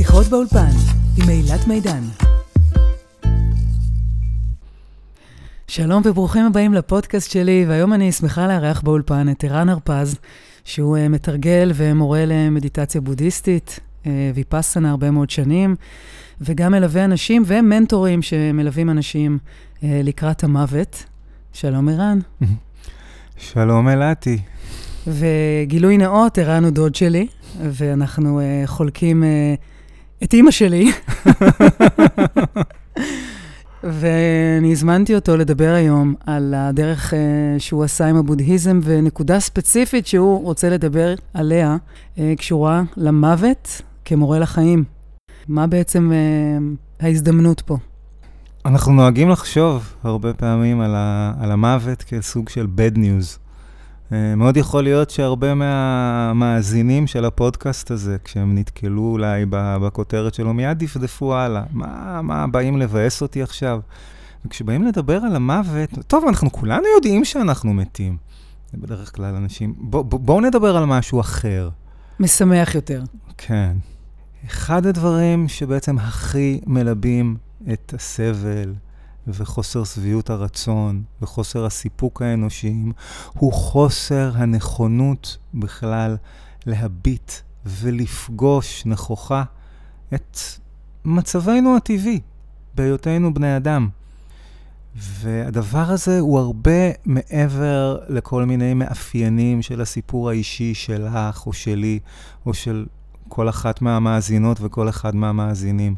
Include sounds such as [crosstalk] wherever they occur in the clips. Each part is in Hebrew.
שיחות באולפן עם אילת מידן. שלום וברוכים הבאים לפודקאסט שלי, והיום אני שמחה לארח באולפן את ערן הרפז, שהוא uh, מתרגל ומורה למדיטציה בודהיסטית, uh, ויפאסנה הרבה מאוד שנים, וגם מלווה אנשים ומנטורים שמלווים אנשים uh, לקראת המוות. שלום ערן. שלום אלעתי. וגילוי נאות, ערן הוא דוד שלי, ואנחנו uh, חולקים uh, את אימא שלי. ואני הזמנתי אותו לדבר היום על הדרך uh, שהוא עשה עם הבודהיזם, ונקודה ספציפית שהוא רוצה לדבר עליה, uh, קשורה למוות כמורה לחיים. מה בעצם uh, ההזדמנות פה? אנחנו נוהגים לחשוב הרבה פעמים על, ה, על המוות כסוג של bad news. Uh, מאוד יכול להיות שהרבה מהמאזינים של הפודקאסט הזה, כשהם נתקלו אולי בכותרת שלו, מיד דפדפו הלאה. מה, מה, באים לבאס אותי עכשיו? וכשבאים לדבר על המוות, טוב, אנחנו כולנו יודעים שאנחנו מתים. זה בדרך כלל אנשים... בואו בוא, בוא נדבר על משהו אחר. משמח יותר. כן. אחד הדברים שבעצם הכי מלבים את הסבל, וחוסר שביעות הרצון וחוסר הסיפוק האנושיים, הוא חוסר הנכונות בכלל להביט ולפגוש נכוחה את מצבנו הטבעי, בהיותנו בני אדם. והדבר הזה הוא הרבה מעבר לכל מיני מאפיינים של הסיפור האישי שלך או שלי, או של כל אחת מהמאזינות וכל אחד מהמאזינים.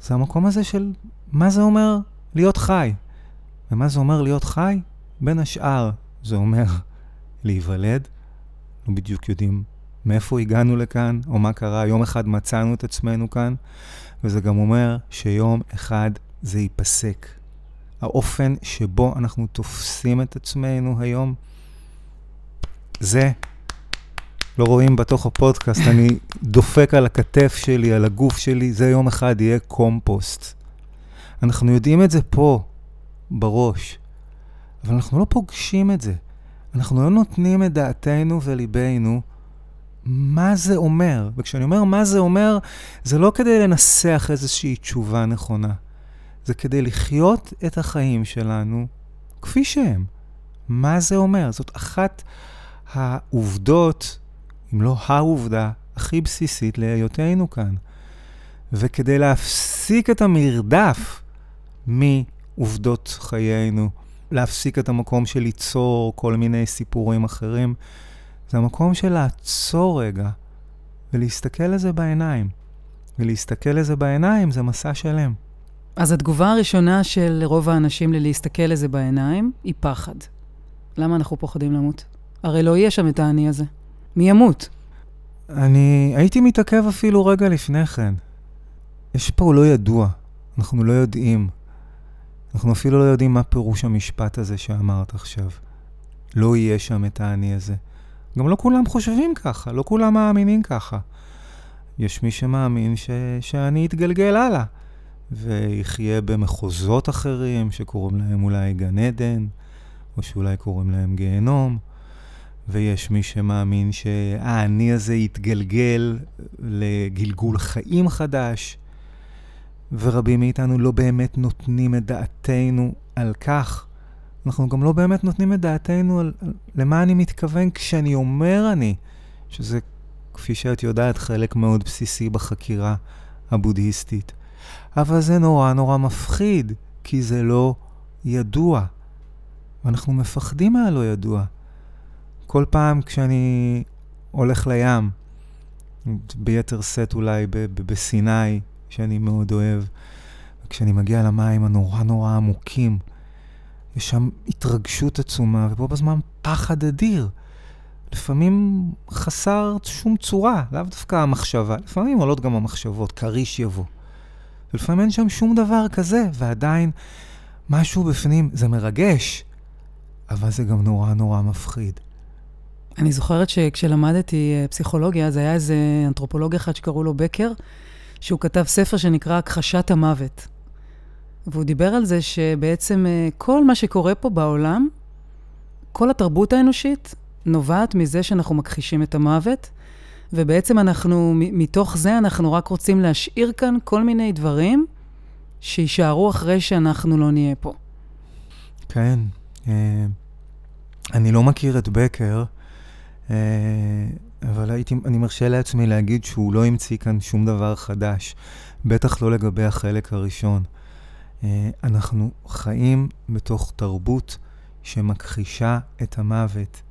זה המקום הזה של מה זה אומר להיות חי. ומה זה אומר להיות חי? בין השאר, זה אומר להיוולד, לא בדיוק יודעים מאיפה הגענו לכאן, או מה קרה, יום אחד מצאנו את עצמנו כאן, וזה גם אומר שיום אחד זה ייפסק. האופן שבו אנחנו תופסים את עצמנו היום, זה, לא רואים בתוך הפודקאסט, אני דופק על הכתף שלי, על הגוף שלי, זה יום אחד יהיה קומפוסט. אנחנו יודעים את זה פה, בראש, אבל אנחנו לא פוגשים את זה. אנחנו לא נותנים את דעתנו וליבנו מה זה אומר. וכשאני אומר מה זה אומר, זה לא כדי לנסח איזושהי תשובה נכונה. זה כדי לחיות את החיים שלנו כפי שהם. מה זה אומר? זאת אחת העובדות, אם לא העובדה, הכי בסיסית להיותנו כאן. וכדי להפסיק את המרדף מעובדות חיינו, להפסיק את המקום של ליצור כל מיני סיפורים אחרים. זה המקום של לעצור רגע ולהסתכל לזה בעיניים. ולהסתכל לזה בעיניים זה מסע שלם. אז התגובה הראשונה של רוב האנשים ללהסתכל לזה בעיניים היא פחד. למה אנחנו פוחדים למות? הרי לא יהיה שם את האני הזה. מי ימות? אני הייתי מתעכב אפילו רגע לפני כן. יש פה לא ידוע, אנחנו לא יודעים. אנחנו אפילו לא יודעים מה פירוש המשפט הזה שאמרת עכשיו. לא יהיה שם את האני הזה. גם לא כולם חושבים ככה, לא כולם מאמינים ככה. יש מי שמאמין ש... שאני אתגלגל הלאה, ויחיה במחוזות אחרים שקוראים להם אולי גן עדן, או שאולי קוראים להם גיהנום, ויש מי שמאמין שהאני הזה יתגלגל לגלגול חיים חדש. ורבים מאיתנו לא באמת נותנים את דעתנו על כך. אנחנו גם לא באמת נותנים את דעתנו על, על למה אני מתכוון כשאני אומר אני, שזה, כפי שאת יודעת, חלק מאוד בסיסי בחקירה הבודהיסטית. אבל זה נורא נורא מפחיד, כי זה לא ידוע. ואנחנו מפחדים מהלא ידוע. כל פעם כשאני הולך לים, ביתר שאת אולי בסיני, שאני מאוד אוהב. וכשאני מגיע למים הנורא נורא עמוקים, יש שם התרגשות עצומה, ובו בזמן פחד אדיר. לפעמים חסר שום צורה, לאו דווקא המחשבה. לפעמים עולות גם המחשבות, כריש יבוא. ולפעמים אין שם שום דבר כזה, ועדיין משהו בפנים, זה מרגש, אבל זה גם נורא נורא מפחיד. אני זוכרת שכשלמדתי אה, פסיכולוגיה, אז היה איזה אנתרופולוג אחד שקראו לו בקר, שהוא כתב ספר שנקרא הכחשת המוות. והוא דיבר על זה שבעצם אה, כל מה שקורה פה בעולם, כל התרבות האנושית נובעת מזה שאנחנו מכחישים את המוות, ובעצם אנחנו, מתוך זה אנחנו רק רוצים להשאיר כאן כל מיני דברים שיישארו אחרי שאנחנו לא נהיה פה. כן. אה, אני לא מכיר את בקר, אה, אבל הייתי, אני מרשה לעצמי להגיד שהוא לא המציא כאן שום דבר חדש, בטח לא לגבי החלק הראשון. אה, אנחנו חיים בתוך תרבות שמכחישה את המוות.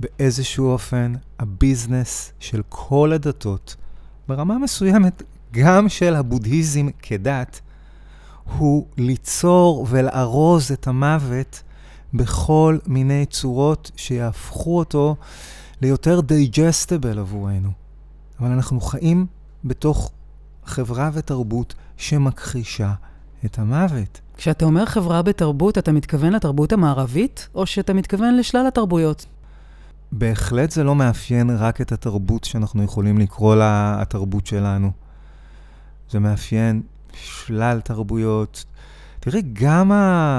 באיזשהו אופן, הביזנס של כל הדתות, ברמה מסוימת גם של הבודהיזם כדת, הוא ליצור ולארוז את המוות בכל מיני צורות שיהפכו אותו ליותר digestible עבורנו. אבל אנחנו חיים בתוך חברה ותרבות שמכחישה את המוות. כשאתה אומר חברה בתרבות, אתה מתכוון לתרבות המערבית, או שאתה מתכוון לשלל התרבויות? בהחלט זה לא מאפיין רק את התרבות שאנחנו יכולים לקרוא לה התרבות שלנו. זה מאפיין שלל תרבויות. תראי, גם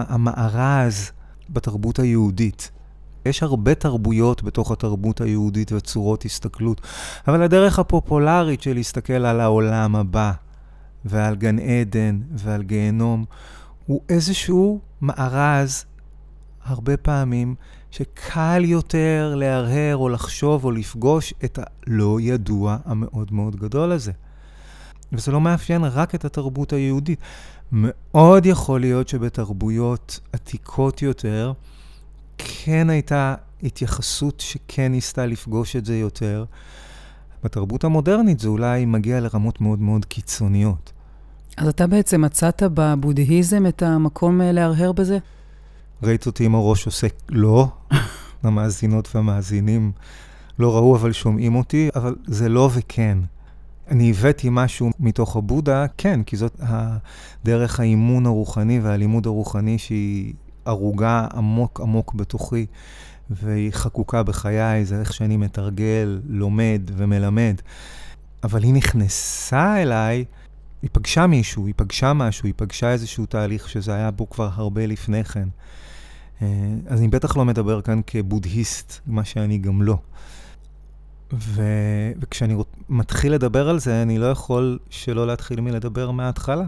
המארז בתרבות היהודית, יש הרבה תרבויות בתוך התרבות היהודית וצורות הסתכלות, אבל הדרך הפופולרית של להסתכל על העולם הבא, ועל גן עדן, ועל גיהנום, הוא איזשהו מארז, הרבה פעמים, שקל יותר להרהר או לחשוב או לפגוש את הלא ידוע המאוד מאוד גדול הזה. וזה לא מאפיין רק את התרבות היהודית. מאוד יכול להיות שבתרבויות עתיקות יותר, כן הייתה התייחסות שכן ניסתה לפגוש את זה יותר. בתרבות המודרנית זה אולי מגיע לרמות מאוד מאוד קיצוניות. אז אתה בעצם מצאת בבודהיזם את המקום אה, להרהר בזה? ראית אותי עם הראש עושה לא, [laughs] המאזינות והמאזינים לא ראו אבל שומעים אותי, אבל זה לא וכן. אני הבאתי משהו מתוך הבודה, כן, כי זאת הדרך האימון הרוחני והלימוד הרוחני שהיא ערוגה עמוק עמוק בתוכי, והיא חקוקה בחיי, זה איך שאני מתרגל, לומד ומלמד. אבל היא נכנסה אליי, היא פגשה מישהו, היא פגשה משהו, היא פגשה איזשהו תהליך שזה היה בו כבר הרבה לפני כן. אה, אז אני בטח לא מדבר כאן כבודהיסט, מה שאני גם לא. ו... וכשאני מתחיל לדבר על זה, אני לא יכול שלא להתחיל מלדבר מההתחלה.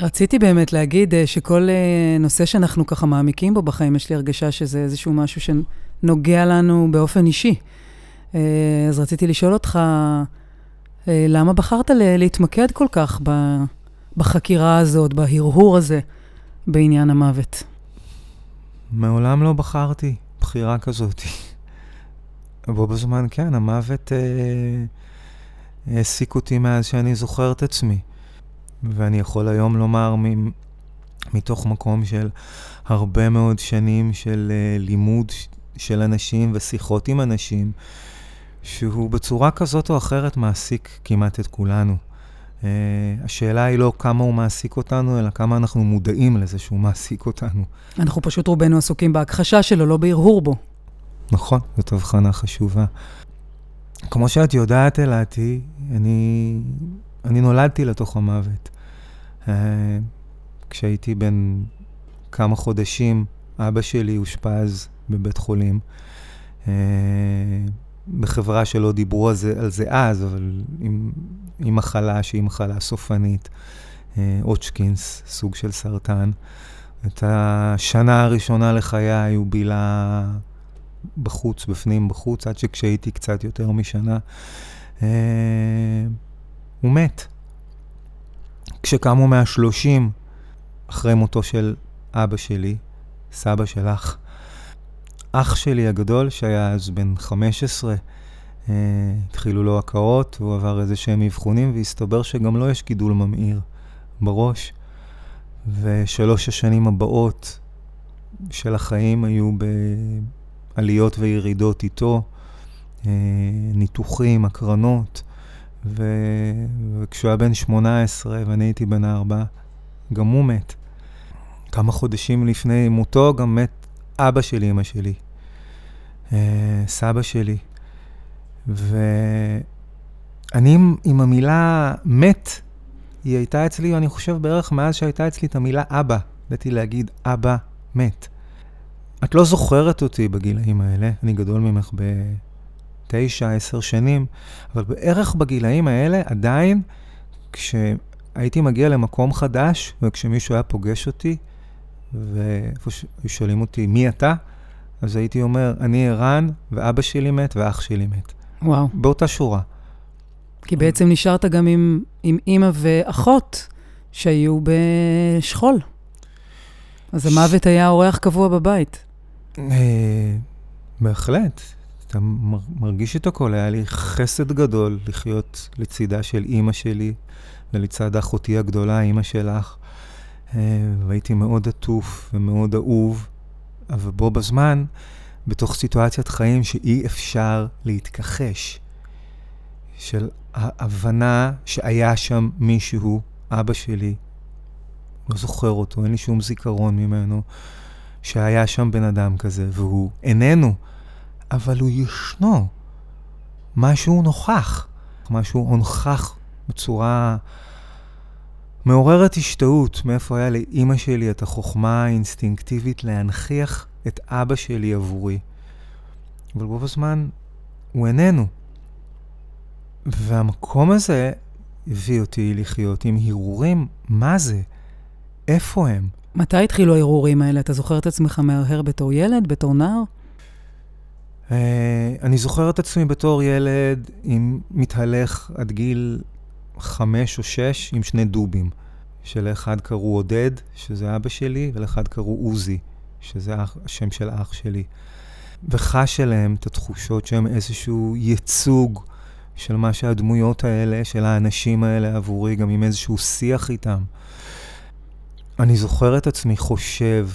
רציתי באמת להגיד אה, שכל אה, נושא שאנחנו ככה מעמיקים בו בחיים, יש לי הרגשה שזה איזשהו משהו שנוגע לנו באופן אישי. אה, אז רציתי לשאול אותך, למה בחרת להתמקד כל כך בחקירה הזאת, בהרהור הזה, בעניין המוות? מעולם לא בחרתי בחירה כזאת. בו בזמן, כן, המוות העסיק אותי מאז שאני זוכר את עצמי. ואני יכול היום לומר מתוך מקום של הרבה מאוד שנים של uh, לימוד של אנשים ושיחות עם אנשים, שהוא בצורה כזאת או אחרת מעסיק כמעט את כולנו. Uh, השאלה היא לא כמה הוא מעסיק אותנו, אלא כמה אנחנו מודעים לזה שהוא מעסיק אותנו. אנחנו פשוט רובנו עסוקים בהכחשה שלו, לא בהרהור בו. נכון, זאת הבחנה חשובה. כמו שאת יודעת, אלעתי, אני, אני נולדתי לתוך המוות. אה, כשהייתי בן כמה חודשים, אבא שלי אושפז בבית חולים. אה, בחברה שלא דיברו על זה, על זה אז, אבל עם, עם מחלה שהיא מחלה סופנית, אוצ'קינס, סוג של סרטן. את השנה הראשונה לחיי הוא בילה בחוץ, בפנים, בחוץ, עד שכשהייתי קצת יותר משנה, אה, הוא מת. כשקמו מהשלושים, אחרי מותו של אבא שלי, סבא של אח, שלי הגדול, שהיה אז בן 15, אה, התחילו לו הקאות, הוא עבר איזה שהם אבחונים, והסתבר שגם לו יש גידול ממאיר בראש. ושלוש השנים הבאות של החיים היו בעליות וירידות איתו, אה, ניתוחים, הקרנות. ו... וכשהוא היה בן 18 ואני הייתי בן 4, גם הוא מת. כמה חודשים לפני מותו גם מת אבא של אמא שלי, אה, סבא שלי. ואני עם המילה מת, היא הייתה אצלי, אני חושב בערך מאז שהייתה אצלי את המילה אבא. ידעתי להגיד אבא מת. את לא זוכרת אותי בגילאים האלה, אני גדול ממך תשע, עשר שנים, אבל בערך בגילאים האלה עדיין, כשהייתי מגיע למקום חדש, וכשמישהו היה פוגש אותי, ואיפה שהיו שואלים אותי, מי אתה? אז הייתי אומר, אני ערן, ואבא שלי מת, ואח שלי מת. וואו. באותה שורה. כי בעצם נשארת גם עם, עם אימא ואחות שהיו בשכול. אז המוות היה אורח קבוע בבית. אה, בהחלט. אתה מרגיש את הכל. היה לי חסד גדול לחיות לצידה של אימא שלי ולצד אחותי הגדולה, אימא שלך. אה, והייתי מאוד עטוף ומאוד אהוב, אבל בו בזמן, בתוך סיטואציית חיים שאי אפשר להתכחש, של ההבנה שהיה שם מישהו, אבא שלי, לא זוכר אותו, אין לי שום זיכרון ממנו, שהיה שם בן אדם כזה, והוא איננו, אבל הוא ישנו. משהו נוכח, משהו הונכח בצורה מעוררת השתאות, מאיפה היה לאימא שלי את החוכמה האינסטינקטיבית להנכיח את אבא שלי עבורי. אבל רוב הזמן הוא איננו. והמקום הזה הביא אותי לחיות עם הרהורים, מה זה? איפה הם? מתי התחילו ההרהורים האלה? אתה זוכר את עצמך מהרהר בתור ילד, בתור נער? Uh, אני זוכר את עצמי בתור ילד עם מתהלך עד גיל חמש או שש עם שני דובים, שלאחד קראו עודד, שזה אבא שלי, ולאחד קראו עוזי, שזה השם של אח שלי. וחש אליהם את התחושות שהם איזשהו ייצוג של מה שהדמויות האלה, של האנשים האלה עבורי, גם עם איזשהו שיח איתם. אני זוכר את עצמי חושב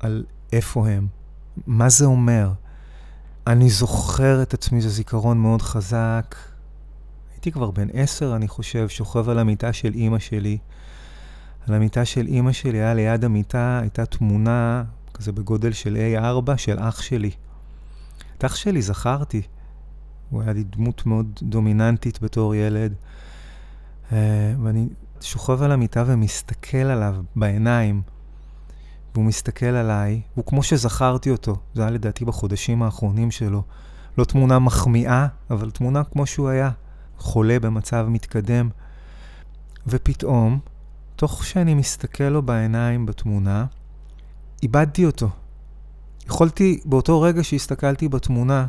על איפה הם, מה זה אומר. אני זוכר את עצמי, זה זיכרון מאוד חזק. הייתי כבר בן עשר, אני חושב, שוכב על המיטה של אימא שלי. על המיטה של אימא שלי היה ליד המיטה, הייתה תמונה כזה בגודל של A4 של אח שלי. את אח שלי זכרתי. הוא היה לי דמות מאוד דומיננטית בתור ילד. Uh, ואני שוכב על המיטה ומסתכל עליו בעיניים, והוא מסתכל עליי, הוא כמו שזכרתי אותו, זה היה לדעתי בחודשים האחרונים שלו. לא תמונה מחמיאה, אבל תמונה כמו שהוא היה, חולה במצב מתקדם. ופתאום, תוך שאני מסתכל לו בעיניים בתמונה, איבדתי אותו. יכולתי, באותו רגע שהסתכלתי בתמונה,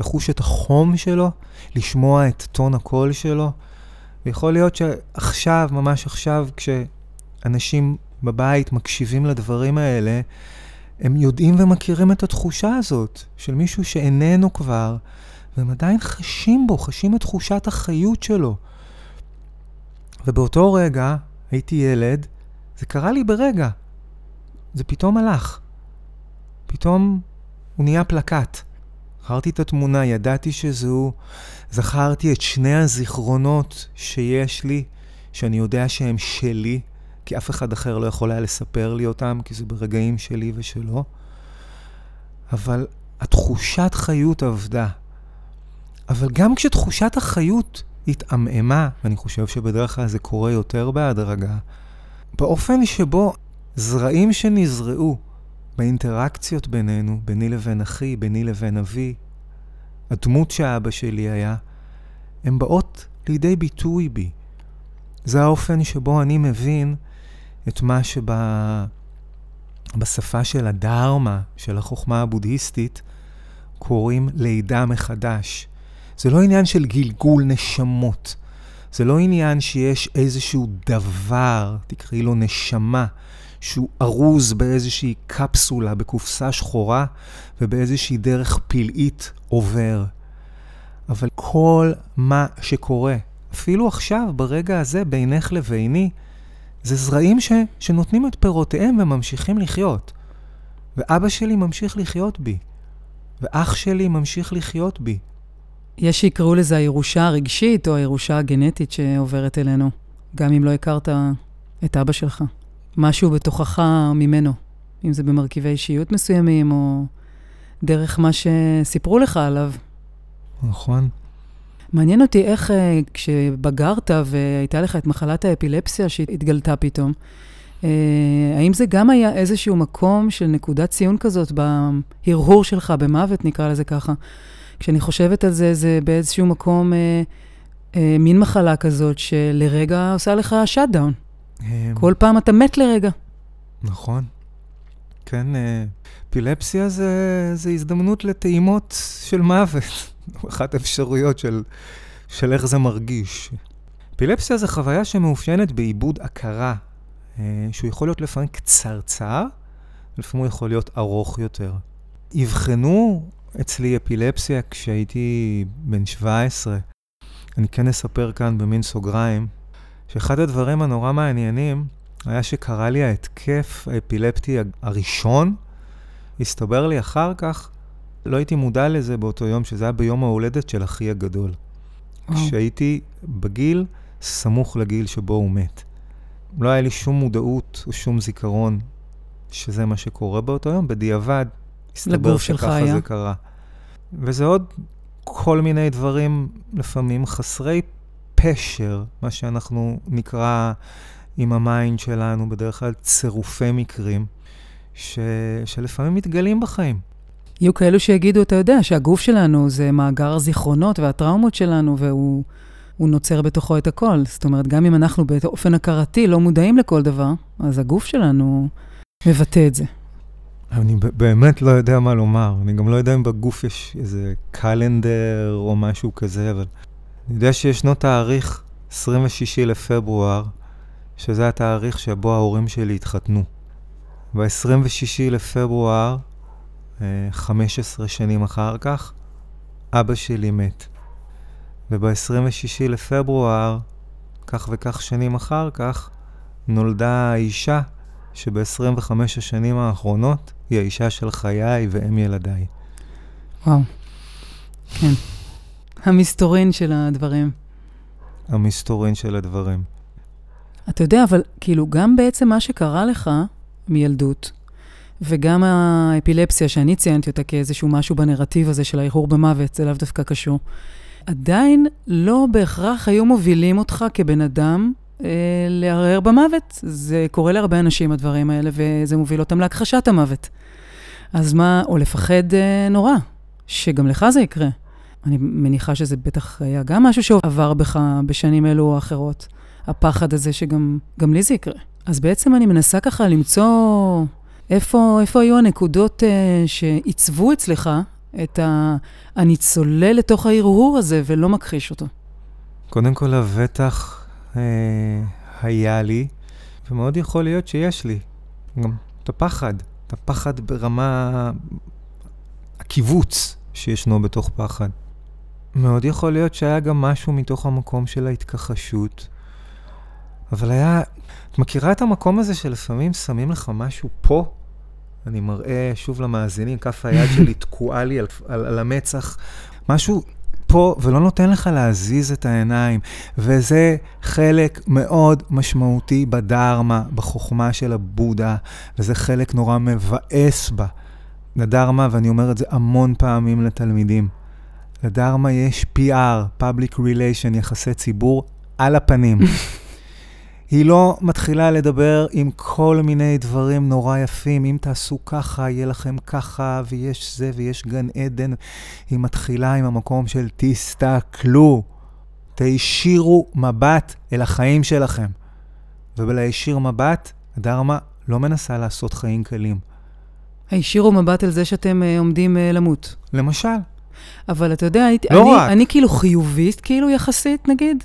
לחוש את החום שלו, לשמוע את טון הקול שלו. ויכול להיות שעכשיו, ממש עכשיו, כשאנשים בבית מקשיבים לדברים האלה, הם יודעים ומכירים את התחושה הזאת של מישהו שאיננו כבר, והם עדיין חשים בו, חשים את תחושת החיות שלו. ובאותו רגע, הייתי ילד, זה קרה לי ברגע. זה פתאום הלך. פתאום הוא נהיה פלקט. זכרתי את התמונה, ידעתי שזהו, זכרתי את שני הזיכרונות שיש לי, שאני יודע שהם שלי, כי אף אחד אחר לא יכול היה לספר לי אותם, כי זה ברגעים שלי ושלו. אבל התחושת חיות עבדה. אבל גם כשתחושת החיות התעמעמה, ואני חושב שבדרך כלל זה קורה יותר בהדרגה, באופן שבו זרעים שנזרעו באינטראקציות בינינו, ביני לבין אחי, ביני לבין אבי, הדמות שאבא שלי היה, הן באות לידי ביטוי בי. זה האופן שבו אני מבין את מה שבשפה של הדרמה, של החוכמה הבודהיסטית, קוראים לידה מחדש. זה לא עניין של גלגול נשמות. זה לא עניין שיש איזשהו דבר, תקראי לו נשמה, שהוא ארוז באיזושהי קפסולה, בקופסה שחורה, ובאיזושהי דרך פלאית עובר. אבל כל מה שקורה, אפילו עכשיו, ברגע הזה, בינך לביני, זה זרעים ש, שנותנים את פירותיהם וממשיכים לחיות. ואבא שלי ממשיך לחיות בי, ואח שלי ממשיך לחיות בי. יש שיקראו לזה הירושה הרגשית או הירושה הגנטית שעוברת אלינו, גם אם לא הכרת את אבא שלך. משהו בתוכך ממנו, אם זה במרכיבי אישיות מסוימים, או דרך מה שסיפרו לך עליו. נכון. מעניין אותי איך אה, כשבגרת והייתה לך את מחלת האפילפסיה שהתגלתה פתאום, אה, האם זה גם היה איזשהו מקום של נקודת ציון כזאת בהרהור שלך, במוות נקרא לזה ככה? כשאני חושבת על זה, זה באיזשהו מקום אה, אה, מין מחלה כזאת שלרגע עושה לך שאט דאון. אה, כל פעם אתה מת לרגע. נכון. כן, אה, אפילפסיה זה, זה הזדמנות לטעימות של מוות. [laughs] אחת האפשרויות של, של איך זה מרגיש. אפילפסיה זה חוויה שמאופיינת בעיבוד הכרה, אה, שהוא יכול להיות לפעמים קצרצר, לפעמים הוא יכול להיות ארוך יותר. אבחנו אצלי אפילפסיה כשהייתי בן 17. אני כן אספר כאן במין סוגריים, שאחד הדברים הנורא מעניינים היה שקרה לי ההתקף האפילפטי הראשון, הסתבר לי אחר כך, לא הייתי מודע לזה באותו יום, שזה היה ביום ההולדת של אחי הגדול. וואו. כשהייתי בגיל סמוך לגיל שבו הוא מת. לא היה לי שום מודעות או שום זיכרון שזה מה שקורה באותו יום, בדיעבד הסתבר שככה היה. זה קרה. וזה עוד כל מיני דברים, לפעמים חסרי פשר, מה שאנחנו נקרא עם ה mind שלנו, בדרך כלל צירופי מקרים, ש... שלפעמים מתגלים בחיים. יהיו כאלו שיגידו, אתה יודע, שהגוף שלנו זה מאגר הזיכרונות והטראומות שלנו, והוא הוא נוצר בתוכו את הכל. זאת אומרת, גם אם אנחנו באופן הכרתי לא מודעים לכל דבר, אז הגוף שלנו מבטא את זה. אני באמת לא יודע מה לומר. אני גם לא יודע אם בגוף יש איזה קלנדר או משהו כזה, אבל אני יודע שישנו תאריך 26 לפברואר, שזה התאריך שבו ההורים שלי התחתנו. ב-26 לפברואר, אה, 15 שנים אחר כך, אבא שלי מת. וב-26 לפברואר, כך וכך שנים אחר כך, נולדה האישה שב-25 השנים האחרונות היא האישה של חיי ואם ילדיי. וואו. כן. המסתורין של הדברים. המסתורין של הדברים. אתה יודע, אבל כאילו, גם בעצם מה שקרה לך מילדות, וגם האפילפסיה שאני ציינתי אותה כאיזשהו משהו בנרטיב הזה של האיחור במוות, זה לאו דווקא קשור, עדיין לא בהכרח היו מובילים אותך כבן אדם אה, לערער במוות. זה קורה להרבה אנשים, הדברים האלה, וזה מוביל אותם להכחשת המוות. אז מה, או לפחד אה, נורא, שגם לך זה יקרה. אני מניחה שזה בטח היה גם משהו שעבר בך בשנים אלו או אחרות. הפחד הזה שגם גם לי זה יקרה. אז בעצם אני מנסה ככה למצוא איפה, איפה היו הנקודות uh, שעיצבו אצלך את ה... אני צולל לתוך ההרהור הזה ולא מכחיש אותו. קודם כל, לבטח אה, היה לי, ומאוד יכול להיות שיש לי, גם את הפחד, את הפחד ברמה... הקיבוץ שישנו בתוך פחד. מאוד יכול להיות שהיה גם משהו מתוך המקום של ההתכחשות, אבל היה... את מכירה את המקום הזה שלפעמים שמים לך משהו פה? אני מראה שוב למאזינים, כף היד [laughs] שלי תקועה לי על, על, על המצח, משהו פה ולא נותן לך להזיז את העיניים, וזה חלק מאוד משמעותי בדרמה, בחוכמה של הבודה, וזה חלק נורא מבאס בה. לדרמה, ואני אומר את זה המון פעמים לתלמידים, לדרמה יש PR, Public Relation, יחסי ציבור, על הפנים. [laughs] היא לא מתחילה לדבר עם כל מיני דברים נורא יפים, אם תעשו ככה, יהיה לכם ככה, ויש זה, ויש גן עדן. היא מתחילה עם המקום של תסתכלו, תישירו מבט אל החיים שלכם. ובלהישיר מבט, הדרמה לא מנסה לעשות חיים קלים. הישירו מבט על זה שאתם uh, עומדים uh, למות. למשל, אבל אתה יודע, הייתי, לא אני, רק. אני כאילו חיובית, כאילו יחסית, נגיד.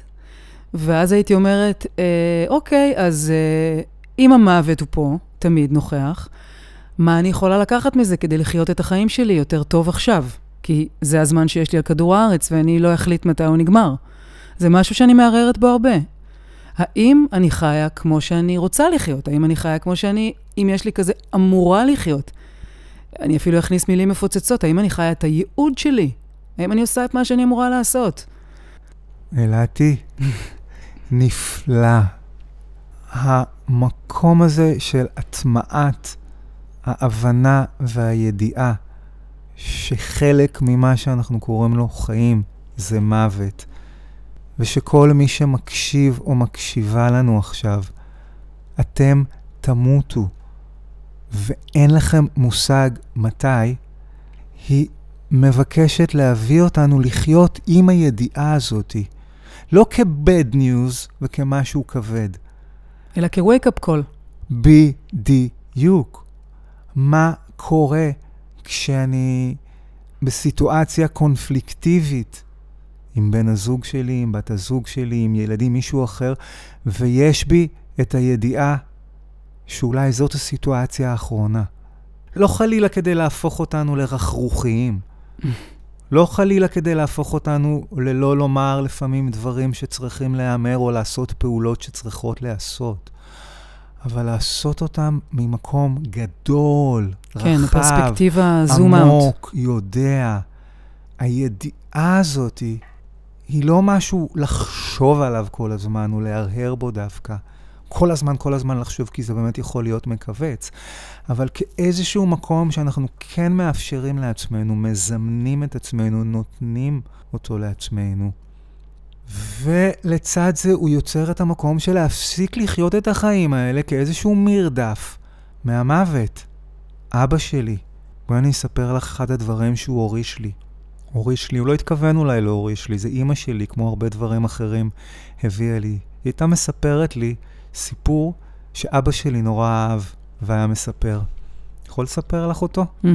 ואז הייתי אומרת, אה, אוקיי, אז אה, אם המוות הוא פה, תמיד נוכח, מה אני יכולה לקחת מזה כדי לחיות את החיים שלי יותר טוב עכשיו? כי זה הזמן שיש לי על כדור הארץ, ואני לא אחליט מתי הוא נגמר. זה משהו שאני מערערת בו הרבה. האם אני חיה כמו שאני רוצה לחיות? האם אני חיה כמו שאני, אם יש לי כזה, אמורה לחיות? אני אפילו אכניס מילים מפוצצות, האם אני חיה את הייעוד שלי? האם אני עושה את מה שאני אמורה לעשות? אלעתי, נפלא. המקום הזה של הטמעת ההבנה והידיעה שחלק ממה שאנחנו קוראים לו חיים זה מוות, ושכל מי שמקשיב או מקשיבה לנו עכשיו, אתם תמותו, ואין לכם מושג מתי, היא מבקשת להביא אותנו לחיות עם הידיעה הזאתי. לא כ-bad news וכמשהו כבד. אלא כ-wake-up call. בדיוק. מה קורה כשאני בסיטואציה קונפליקטיבית עם בן הזוג שלי, עם בת הזוג שלי, עם ילדים, מישהו אחר, ויש בי את הידיעה שאולי זאת הסיטואציה האחרונה. לא חלילה כדי להפוך אותנו לרכרוכיים. לא חלילה כדי להפוך אותנו ללא לומר לפעמים דברים שצריכים להיאמר או לעשות פעולות שצריכות להיעשות. אבל לעשות אותם ממקום גדול, כן, רחב, פרספקטיבה. עמוק, יודע. הידיעה הזאת היא, היא לא משהו לחשוב עליו כל הזמן או להרהר בו דווקא. כל הזמן, כל הזמן לחשוב, כי זה באמת יכול להיות מכווץ. אבל כאיזשהו מקום שאנחנו כן מאפשרים לעצמנו, מזמנים את עצמנו, נותנים אותו לעצמנו. ולצד זה הוא יוצר את המקום של להפסיק לחיות את החיים האלה כאיזשהו מרדף מהמוות. אבא שלי, בואי אני אספר לך אחד הדברים שהוא הוריש לי. הוריש לי, הוא לא התכוון אולי להוריש לי, זה אימא שלי, כמו הרבה דברים אחרים, הביאה לי. היא הייתה מספרת לי סיפור שאבא שלי נורא אהב והיה מספר. יכול לספר לך אותו? Mm-hmm.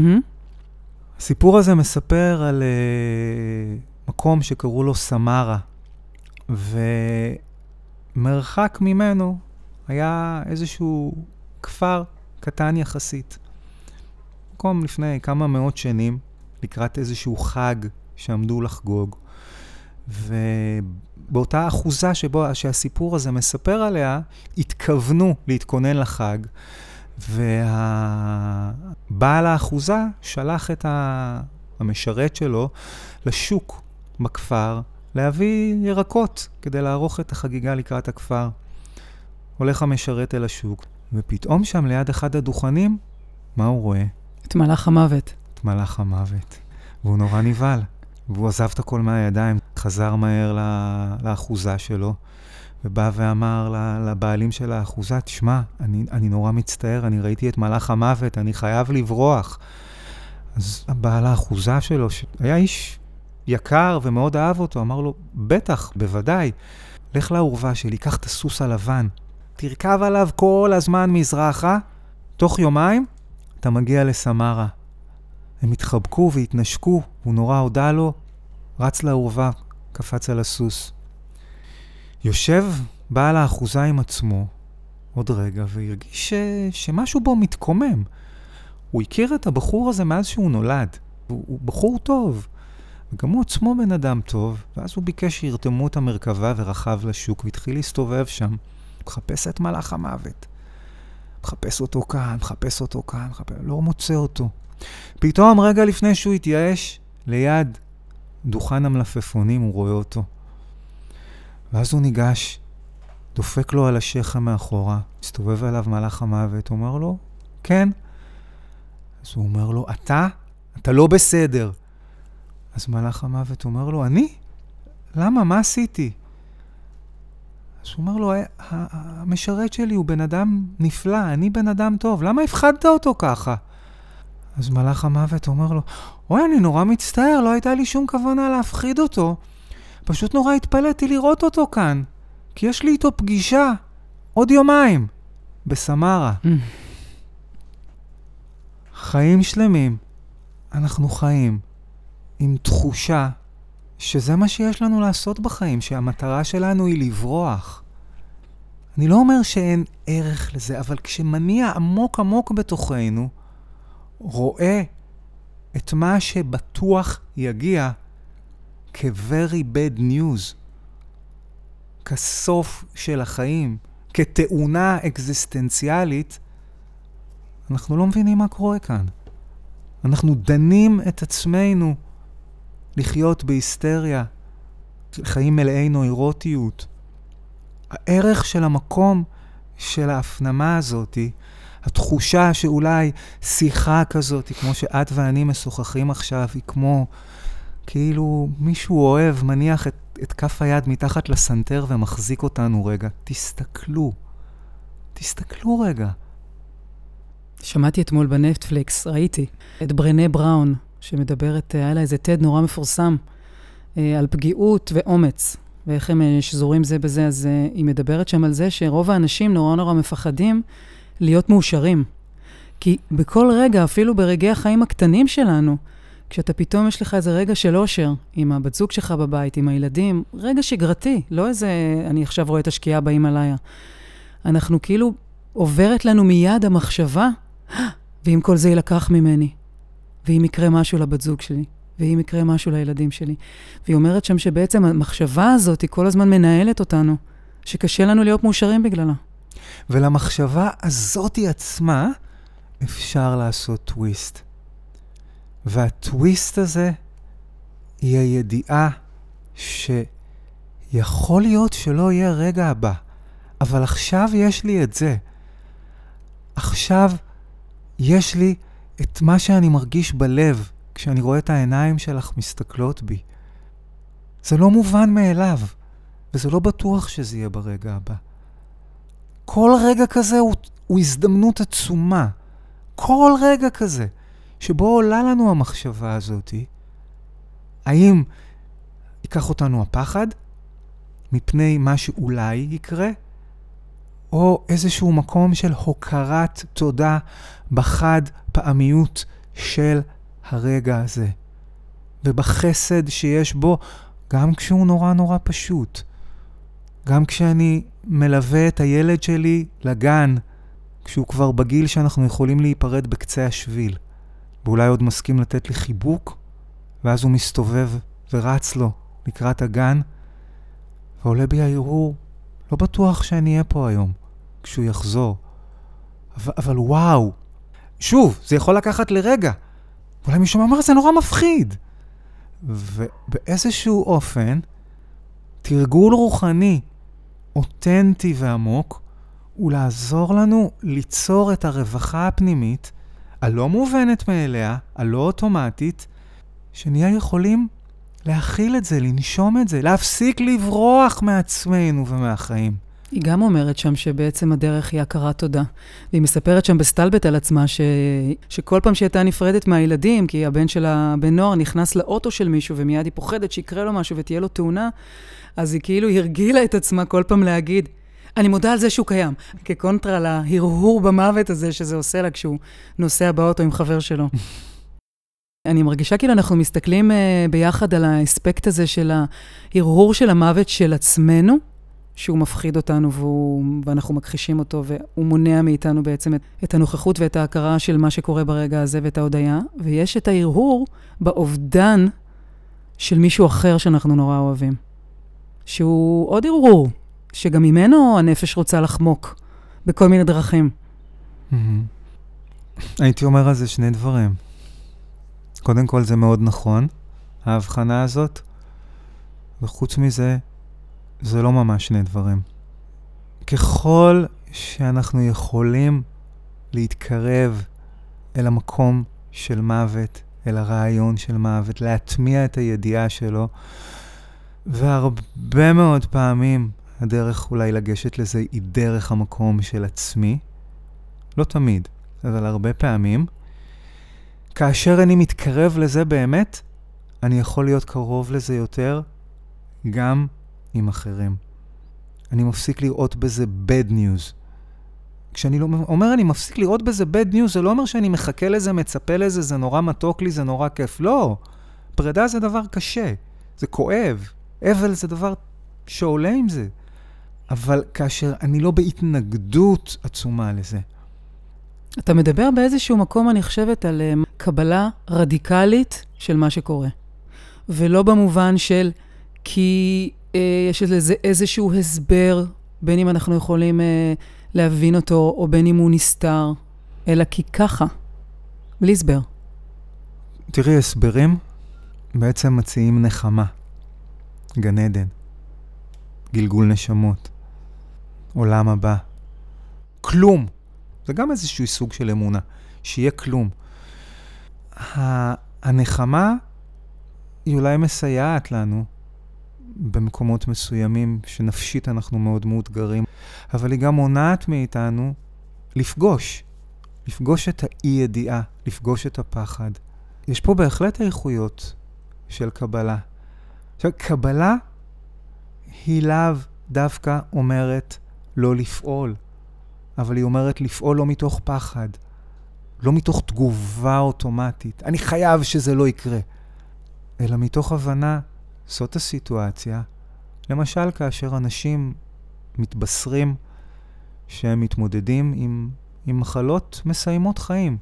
הסיפור הזה מספר על uh, מקום שקראו לו סמרה, ומרחק ממנו היה איזשהו כפר קטן יחסית. מקום לפני כמה מאות שנים, לקראת איזשהו חג שעמדו לחגוג, ובאותה אחוזה שבו, שהסיפור הזה מספר עליה, התכוונו להתכונן לחג, והבעל האחוזה שלח את המשרת שלו לשוק בכפר להביא ירקות כדי לערוך את החגיגה לקראת הכפר. הולך המשרת אל השוק, ופתאום שם ליד אחד הדוכנים, מה הוא רואה? את מלאך המוות. את מלאך המוות. והוא נורא נבהל. והוא עזב את הכל מהידיים, חזר מהר לאחוזה שלו, ובא ואמר לבעלים של האחוזה, תשמע, אני, אני נורא מצטער, אני ראיתי את מלאך המוות, אני חייב לברוח. אז הבעל האחוזה שלו, שהיה איש יקר ומאוד אהב אותו, אמר לו, בטח, בוודאי, לך לאורווה שלי, קח את הסוס הלבן, תרכב עליו כל הזמן מזרחה, תוך יומיים אתה מגיע לסמרה. הם התחבקו והתנשקו, הוא נורא הודה לו, רץ לאורווה, קפץ על הסוס. יושב בעל האחוזה עם עצמו עוד רגע והרגיש ש... שמשהו בו מתקומם. הוא הכיר את הבחור הזה מאז שהוא נולד. הוא, הוא בחור טוב. וגם הוא עצמו בן אדם טוב, ואז הוא ביקש שירתמו את המרכבה ורכב לשוק, והתחיל להסתובב שם, מחפש את מלאך המוות. מחפש אותו כאן, מחפש אותו כאן, מחפש... לא מוצא אותו. פתאום, רגע לפני שהוא התייאש, ליד דוכן המלפפונים הוא רואה אותו. ואז הוא ניגש, דופק לו על השכם מאחורה, מסתובב אליו מלאך המוות, אומר לו, כן. אז הוא אומר לו, אתה? אתה לא בסדר. אז מלאך המוות אומר לו, אני? למה? מה עשיתי? אז הוא אומר לו, המשרת שלי הוא בן אדם נפלא, אני בן אדם טוב, למה הפחדת אותו ככה? אז מלאך המוות אומר לו, אוי, אני נורא מצטער, לא הייתה לי שום כוונה להפחיד אותו. פשוט נורא התפלאתי לראות אותו כאן, כי יש לי איתו פגישה עוד יומיים בסמרה. Mm. חיים שלמים, אנחנו חיים עם תחושה שזה מה שיש לנו לעשות בחיים, שהמטרה שלנו היא לברוח. אני לא אומר שאין ערך לזה, אבל כשמניע עמוק עמוק בתוכנו, רואה את מה שבטוח יגיע כ-very bad news, כסוף של החיים, כתאונה אקזיסטנציאלית, אנחנו לא מבינים מה קורה כאן. אנחנו דנים את עצמנו לחיות בהיסטריה, חיים מלאי נוירוטיות. הערך של המקום של ההפנמה הזאתי, התחושה שאולי שיחה כזאת, כמו שאת ואני משוחחים עכשיו, היא כמו כאילו מישהו אוהב, מניח את, את כף היד מתחת לסנטר ומחזיק אותנו רגע. תסתכלו, תסתכלו רגע. שמעתי אתמול בנטפליקס, ראיתי, את ברנה בראון, שמדברת, היה לה איזה TED נורא מפורסם על פגיעות ואומץ, ואיך הם שזורים זה בזה, אז היא מדברת שם על זה שרוב האנשים נורא נורא מפחדים להיות מאושרים. כי בכל רגע, אפילו ברגעי החיים הקטנים שלנו, כשאתה פתאום יש לך איזה רגע של אושר עם הבת זוג שלך בבית, עם הילדים, רגע שגרתי, לא איזה, אני עכשיו רואה את השקיעה בהימאליה. אנחנו כאילו, עוברת לנו מיד המחשבה, ואם כל זה יילקח ממני, ואם יקרה משהו לבת זוג שלי, ואם יקרה משהו לילדים שלי. והיא אומרת שם שבעצם המחשבה הזאת, היא כל הזמן מנהלת אותנו, שקשה לנו להיות מאושרים בגללה. ולמחשבה הזאתי עצמה אפשר לעשות טוויסט. והטוויסט הזה היא הידיעה שיכול להיות שלא יהיה הרגע הבא, אבל עכשיו יש לי את זה. עכשיו יש לי את מה שאני מרגיש בלב כשאני רואה את העיניים שלך מסתכלות בי. זה לא מובן מאליו, וזה לא בטוח שזה יהיה ברגע הבא. כל רגע כזה הוא, הוא הזדמנות עצומה. כל רגע כזה. שבו עולה לנו המחשבה הזאתי, האם ייקח אותנו הפחד מפני מה שאולי יקרה, או איזשהו מקום של הוקרת תודה בחד פעמיות של הרגע הזה, ובחסד שיש בו, גם כשהוא נורא נורא פשוט. גם כשאני מלווה את הילד שלי לגן, כשהוא כבר בגיל שאנחנו יכולים להיפרד בקצה השביל. ואולי עוד מסכים לתת לי חיבוק, ואז הוא מסתובב ורץ לו לקראת הגן, ועולה בי ההרהור, לא בטוח שאני אהיה פה היום, כשהוא יחזור. אבל, אבל וואו, שוב, זה יכול לקחת לרגע. אולי מישהו אמר, זה נורא מפחיד. ובאיזשהו אופן, תרגול רוחני, אותנטי ועמוק, הוא לעזור לנו ליצור את הרווחה הפנימית הלא מובנת מאליה, הלא אוטומטית, שנהיה יכולים להכיל את זה, לנשום את זה, להפסיק לברוח מעצמנו ומהחיים. היא גם אומרת שם שבעצם הדרך היא הכרת תודה. והיא מספרת שם בסטלבט על עצמה ש... שכל פעם שהיא הייתה נפרדת מהילדים, כי הבן שלה, בן נוער, נכנס לאוטו של מישהו ומיד היא פוחדת שיקרה לו משהו ותהיה לו תאונה, אז היא כאילו הרגילה את עצמה כל פעם להגיד, אני מודה על זה שהוא קיים, כקונטרה להרהור במוות הזה שזה עושה לה כשהוא נוסע באוטו עם חבר שלו. [laughs] אני מרגישה כאילו אנחנו מסתכלים uh, ביחד על האספקט הזה של ההרהור של המוות של עצמנו, שהוא מפחיד אותנו והוא, ואנחנו מכחישים אותו, והוא מונע מאיתנו בעצם את, את הנוכחות ואת ההכרה של מה שקורה ברגע הזה ואת ההודיה, ויש את ההרהור באובדן של מישהו אחר שאנחנו נורא אוהבים, שהוא עוד הרהור, שגם ממנו הנפש רוצה לחמוק בכל מיני דרכים. הייתי אומר על זה שני דברים. קודם כל, זה מאוד נכון, ההבחנה הזאת, וחוץ מזה, זה לא ממש שני דברים. ככל שאנחנו יכולים להתקרב אל המקום של מוות, אל הרעיון של מוות, להטמיע את הידיעה שלו, והרבה מאוד פעמים הדרך אולי לגשת לזה היא דרך המקום של עצמי. לא תמיד, אבל הרבה פעמים. כאשר אני מתקרב לזה באמת, אני יכול להיות קרוב לזה יותר גם עם אחרים. אני מפסיק לראות בזה bad news. כשאני לא, אומר אני מפסיק לראות בזה bad news, זה לא אומר שאני מחכה לזה, מצפה לזה, זה נורא מתוק לי, זה נורא כיף. לא, פרידה זה דבר קשה, זה כואב. אבל זה דבר שעולה עם זה. אבל כאשר אני לא בהתנגדות עצומה לזה. אתה מדבר באיזשהו מקום, אני חושבת, על um, קבלה רדיקלית של מה שקורה. ולא במובן של כי uh, יש לזה איזשהו הסבר, בין אם אנחנו יכולים uh, להבין אותו, או בין אם הוא נסתר, אלא כי ככה, בלי הסבר. תראי, הסברים בעצם מציעים נחמה, גן עדן, גלגול נשמות. עולם הבא. כלום. זה גם איזשהו סוג של אמונה, שיהיה כלום. הנחמה היא אולי מסייעת לנו במקומות מסוימים שנפשית אנחנו מאוד מאותגרים, אבל היא גם מונעת מאיתנו לפגוש, לפגוש את האי-ידיעה, לפגוש את הפחד. יש פה בהחלט איכויות של קבלה. עכשיו, קבלה היא לאו דווקא אומרת לא לפעול, אבל היא אומרת לפעול לא מתוך פחד, לא מתוך תגובה אוטומטית, אני חייב שזה לא יקרה, אלא מתוך הבנה, זאת הסיטואציה. למשל, כאשר אנשים מתבשרים שהם מתמודדים עם, עם מחלות מסיימות חיים.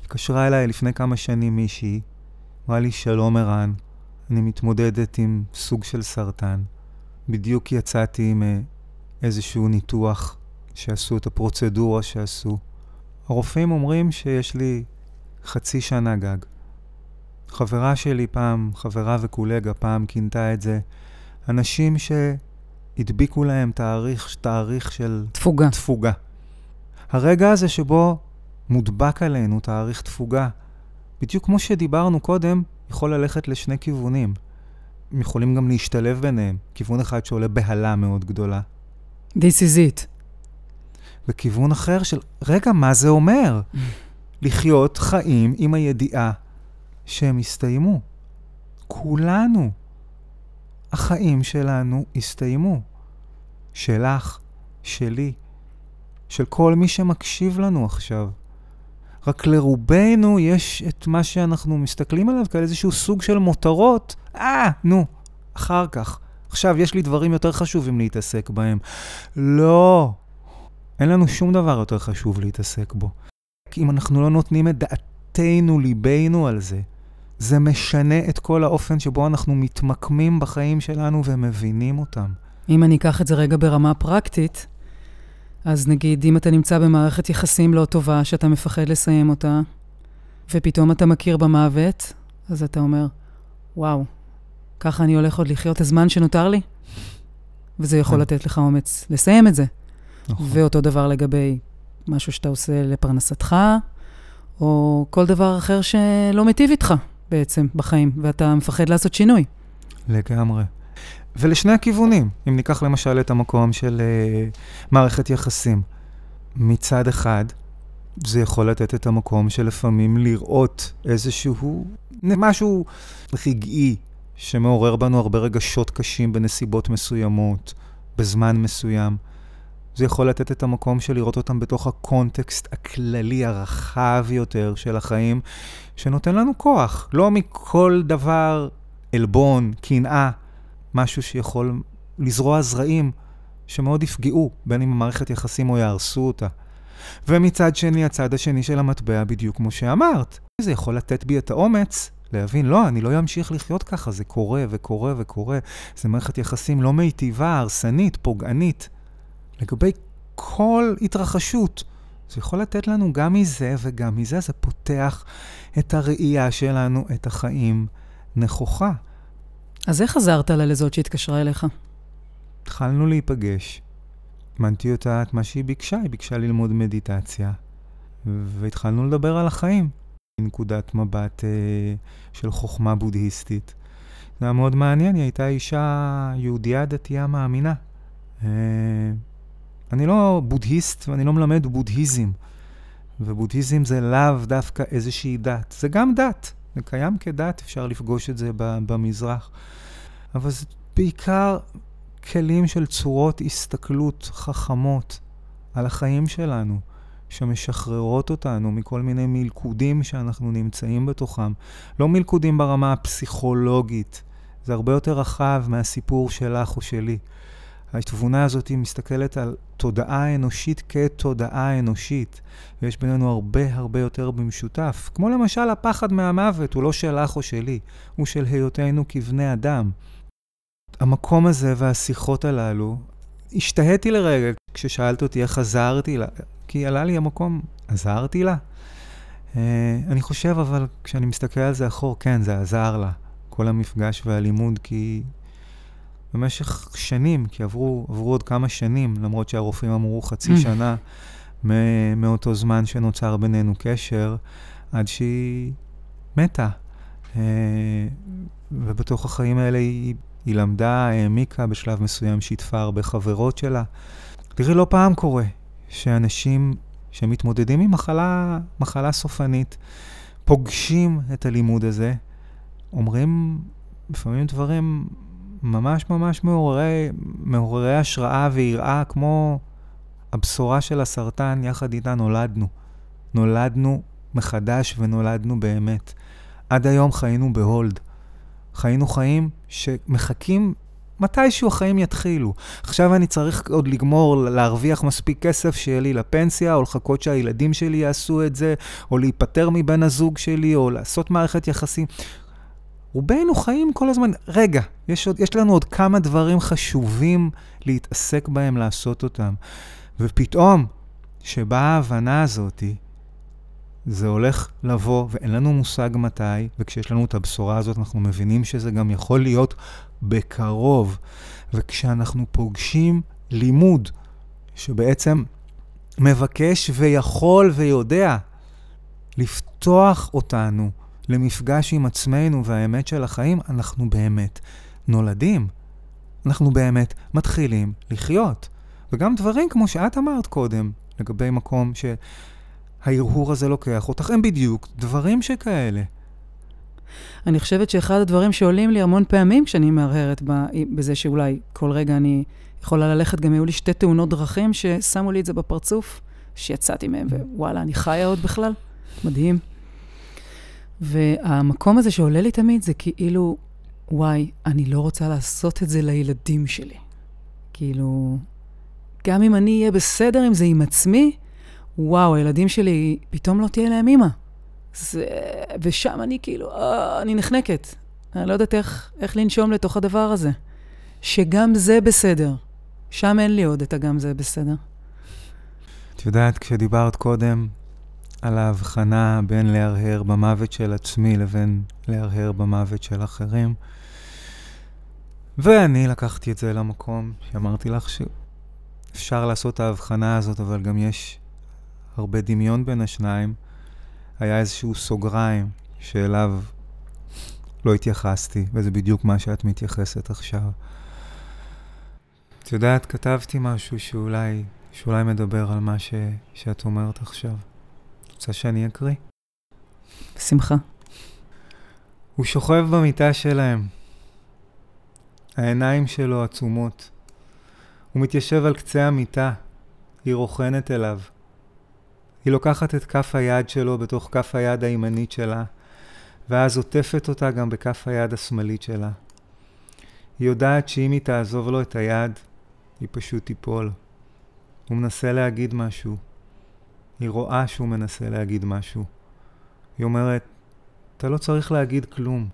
התקשרה אליי לפני כמה שנים מישהי, אמרה לי, שלום ערן, אני מתמודדת עם סוג של סרטן. בדיוק יצאתי עם איזשהו ניתוח שעשו את הפרוצדורה שעשו. הרופאים אומרים שיש לי חצי שנה גג. חברה שלי פעם, חברה וקולגה פעם כינתה את זה, אנשים שהדביקו להם תאריך, תאריך של... תפוגה. תפוגה. הרגע הזה שבו מודבק עלינו תאריך תפוגה, בדיוק כמו שדיברנו קודם, יכול ללכת לשני כיוונים. הם יכולים גם להשתלב ביניהם. כיוון אחד שעולה בהלה מאוד גדולה. This is it. וכיוון אחר של, רגע, מה זה אומר? לחיות חיים עם הידיעה שהם הסתיימו. כולנו. החיים שלנו הסתיימו. שלך, שלי, של כל מי שמקשיב לנו עכשיו. רק לרובנו יש את מה שאנחנו מסתכלים עליו כאל איזשהו סוג של מותרות. אה, נו, אחר כך. עכשיו יש לי דברים יותר חשובים להתעסק בהם. לא, אין לנו שום דבר יותר חשוב להתעסק בו. כי אם אנחנו לא נותנים את דעתנו, ליבנו על זה, זה משנה את כל האופן שבו אנחנו מתמקמים בחיים שלנו ומבינים אותם. אם אני אקח את זה רגע ברמה פרקטית, אז נגיד, אם אתה נמצא במערכת יחסים לא טובה, שאתה מפחד לסיים אותה, ופתאום אתה מכיר במוות, אז אתה אומר, וואו, ככה אני הולך עוד לחיות הזמן שנותר לי? וזה יכול כן. לתת לך אומץ לסיים את זה. נכון. ואותו דבר לגבי משהו שאתה עושה לפרנסתך, או כל דבר אחר שלא מיטיב איתך בעצם בחיים, ואתה מפחד לעשות שינוי. לגמרי. ולשני הכיוונים, אם ניקח למשל את המקום של uh, מערכת יחסים. מצד אחד, זה יכול לתת את המקום שלפעמים לראות איזשהו, משהו רגעי שמעורר בנו הרבה רגשות קשים בנסיבות מסוימות, בזמן מסוים. זה יכול לתת את המקום של לראות אותם בתוך הקונטקסט הכללי הרחב יותר של החיים, שנותן לנו כוח. לא מכל דבר עלבון, קנאה, משהו שיכול לזרוע זרעים שמאוד יפגעו, בין אם המערכת יחסים או יהרסו אותה. ומצד שני, הצד השני של המטבע, בדיוק כמו שאמרת, זה יכול לתת בי את האומץ להבין, לא, אני לא אמשיך לחיות ככה, זה קורה וקורה וקורה. זה מערכת יחסים לא מיטיבה, הרסנית, פוגענית. לגבי כל התרחשות, זה יכול לתת לנו גם מזה וגם מזה, זה פותח את הראייה שלנו, את החיים נכוחה. אז איך עזרת לה לזאת שהתקשרה אליך? התחלנו להיפגש. הזמנתי אותה את מה שהיא ביקשה, היא ביקשה ללמוד מדיטציה, והתחלנו לדבר על החיים, מנקודת מבט אה, של חוכמה בודהיסטית. זה היה מאוד מעניין, היא הייתה אישה יהודייה דתייה מאמינה. אה, אני לא בודהיסט ואני לא מלמד בודהיזם, ובודהיזם זה לאו דווקא איזושהי דת, זה גם דת, זה קיים כדת, אפשר לפגוש את זה במזרח, אבל זה בעיקר כלים של צורות הסתכלות חכמות על החיים שלנו, שמשחררות אותנו מכל מיני מלכודים שאנחנו נמצאים בתוכם. לא מלכודים ברמה הפסיכולוגית, זה הרבה יותר רחב מהסיפור שלך או שלי. התבונה הזאת מסתכלת על תודעה אנושית כתודעה אנושית, ויש בינינו הרבה הרבה יותר במשותף. כמו למשל הפחד מהמוות, הוא לא שלך או שלי, הוא של היותנו כבני אדם. המקום הזה והשיחות הללו, השתהיתי לרגע כששאלת אותי איך עזרתי לה, כי עלה לי המקום, עזרתי לה? Uh, אני חושב אבל, כשאני מסתכל על זה אחור, כן, זה עזר לה, כל המפגש והלימוד, כי במשך שנים, כי עברו, עברו עוד כמה שנים, למרות שהרופאים אמרו חצי שנה מאותו זמן שנוצר בינינו קשר, עד שהיא מתה. Uh, ובתוך החיים האלה היא היא למדה, העמיקה, בשלב מסוים שיתפה הרבה חברות שלה. תראי, לא פעם קורה שאנשים שמתמודדים עם מחלה, מחלה סופנית, פוגשים את הלימוד הזה, אומרים לפעמים דברים ממש ממש מעוררי, מעוררי השראה ויראה, כמו הבשורה של הסרטן, יחד איתה נולדנו. נולדנו מחדש ונולדנו באמת. עד היום חיינו בהולד. חיינו חיים שמחכים מתישהו החיים יתחילו. עכשיו אני צריך עוד לגמור, להרוויח מספיק כסף שיהיה לי לפנסיה, או לחכות שהילדים שלי יעשו את זה, או להיפטר מבן הזוג שלי, או לעשות מערכת יחסים. רובנו חיים כל הזמן, רגע, יש, עוד, יש לנו עוד כמה דברים חשובים להתעסק בהם, לעשות אותם. ופתאום, שבאה ההבנה הזאתי, זה הולך לבוא, ואין לנו מושג מתי, וכשיש לנו את הבשורה הזאת, אנחנו מבינים שזה גם יכול להיות בקרוב. וכשאנחנו פוגשים לימוד שבעצם מבקש ויכול ויודע לפתוח אותנו למפגש עם עצמנו והאמת של החיים, אנחנו באמת נולדים. אנחנו באמת מתחילים לחיות. וגם דברים כמו שאת אמרת קודם, לגבי מקום שההרהור הזה לוקח אותך, הם בדיוק דברים שכאלה. אני חושבת שאחד הדברים שעולים לי המון פעמים כשאני מהרהרת בזה שאולי כל רגע אני יכולה ללכת, גם היו לי שתי תאונות דרכים ששמו לי את זה בפרצוף, שיצאתי מהם, ווואלה, אני חיה עוד בכלל. מדהים. והמקום הזה שעולה לי תמיד זה כאילו, וואי, אני לא רוצה לעשות את זה לילדים שלי. כאילו, גם אם אני אהיה בסדר עם זה עם עצמי, וואו, הילדים שלי, פתאום לא תהיה להם אימא. זה, ושם אני כאילו, אה, אני נחנקת. אני לא יודעת איך, איך לנשום לתוך הדבר הזה. שגם זה בסדר. שם אין לי עוד את הגם זה בסדר. את יודעת, כשדיברת קודם על ההבחנה בין להרהר במוות של עצמי לבין להרהר במוות של אחרים, ואני לקחתי את זה למקום שאמרתי לך שאפשר לעשות את ההבחנה הזאת, אבל גם יש הרבה דמיון בין השניים. היה איזשהו סוגריים שאליו לא התייחסתי, וזה בדיוק מה שאת מתייחסת עכשיו. את יודעת, כתבתי משהו שאולי, שאולי מדבר על מה ש, שאת אומרת עכשיו. רוצה שאני אקריא? בשמחה. הוא שוכב במיטה שלהם. העיניים שלו עצומות. הוא מתיישב על קצה המיטה. היא רוכנת אליו. היא לוקחת את כף היד שלו בתוך כף היד הימנית שלה, ואז עוטפת אותה גם בכף היד השמאלית שלה. היא יודעת שאם היא תעזוב לו את היד, היא פשוט תיפול. הוא מנסה להגיד משהו. היא רואה שהוא מנסה להגיד משהו. היא אומרת, אתה לא צריך להגיד כלום.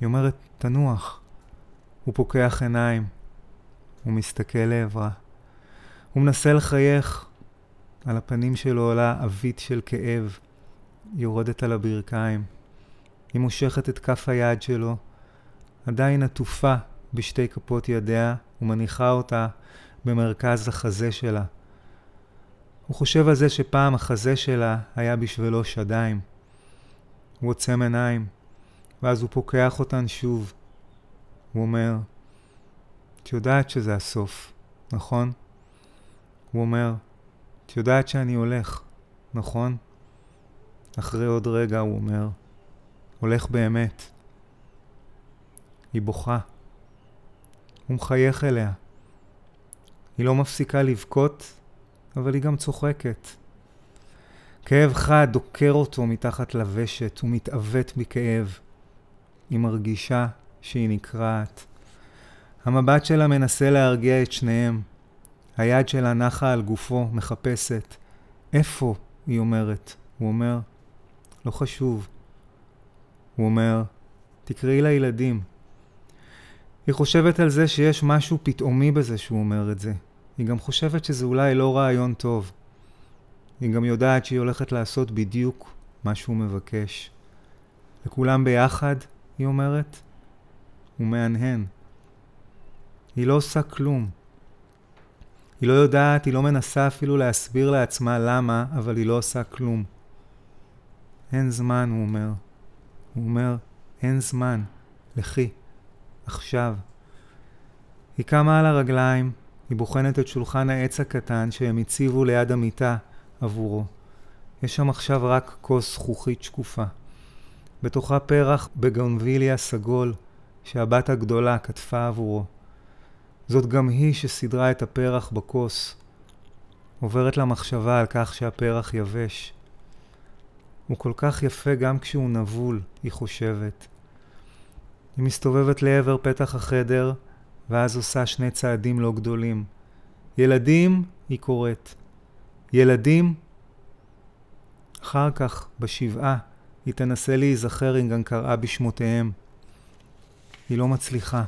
היא אומרת, תנוח. הוא פוקח עיניים. הוא מסתכל לעברה. הוא מנסה לחייך, על הפנים שלו עולה עווית של כאב, יורדת על הברכיים. היא מושכת את כף היד שלו, עדיין עטופה בשתי כפות ידיה, ומניחה אותה במרכז החזה שלה. הוא חושב על זה שפעם החזה שלה היה בשבילו שדיים. הוא עוצם עיניים, ואז הוא פוקח אותן שוב. הוא אומר, את יודעת שזה הסוף, נכון? הוא אומר, את יודעת שאני הולך, נכון? אחרי עוד רגע הוא אומר, הולך באמת. היא בוכה. הוא מחייך אליה. היא לא מפסיקה לבכות, אבל היא גם צוחקת. כאב חד דוקר אותו מתחת לוושת, הוא מתעוות מכאב. היא מרגישה שהיא נקרעת. המבט שלה מנסה להרגיע את שניהם. היד שלה נחה על גופו, מחפשת. איפה? היא אומרת. הוא אומר, לא חשוב. הוא אומר, תקראי לילדים. היא חושבת על זה שיש משהו פתאומי בזה שהוא אומר את זה. היא גם חושבת שזה אולי לא רעיון טוב. היא גם יודעת שהיא הולכת לעשות בדיוק מה שהוא מבקש. לכולם ביחד, היא אומרת, הוא מהנהן. היא לא עושה כלום. היא לא יודעת, היא לא מנסה אפילו להסביר לעצמה למה, אבל היא לא עושה כלום. אין זמן, הוא אומר. הוא אומר, אין זמן. לכי. עכשיו. היא קמה על הרגליים, היא בוחנת את שולחן העץ הקטן שהם הציבו ליד המיטה עבורו. יש שם עכשיו רק כוס זכוכית שקופה. בתוכה פרח בגונביליה סגול, שהבת הגדולה כתפה עבורו. זאת גם היא שסידרה את הפרח בכוס. עוברת לה מחשבה על כך שהפרח יבש. הוא כל כך יפה גם כשהוא נבול, היא חושבת. היא מסתובבת לעבר פתח החדר, ואז עושה שני צעדים לא גדולים. ילדים, היא קוראת. ילדים? אחר כך, בשבעה, היא תנסה להיזכר אם גם קראה בשמותיהם. היא לא מצליחה.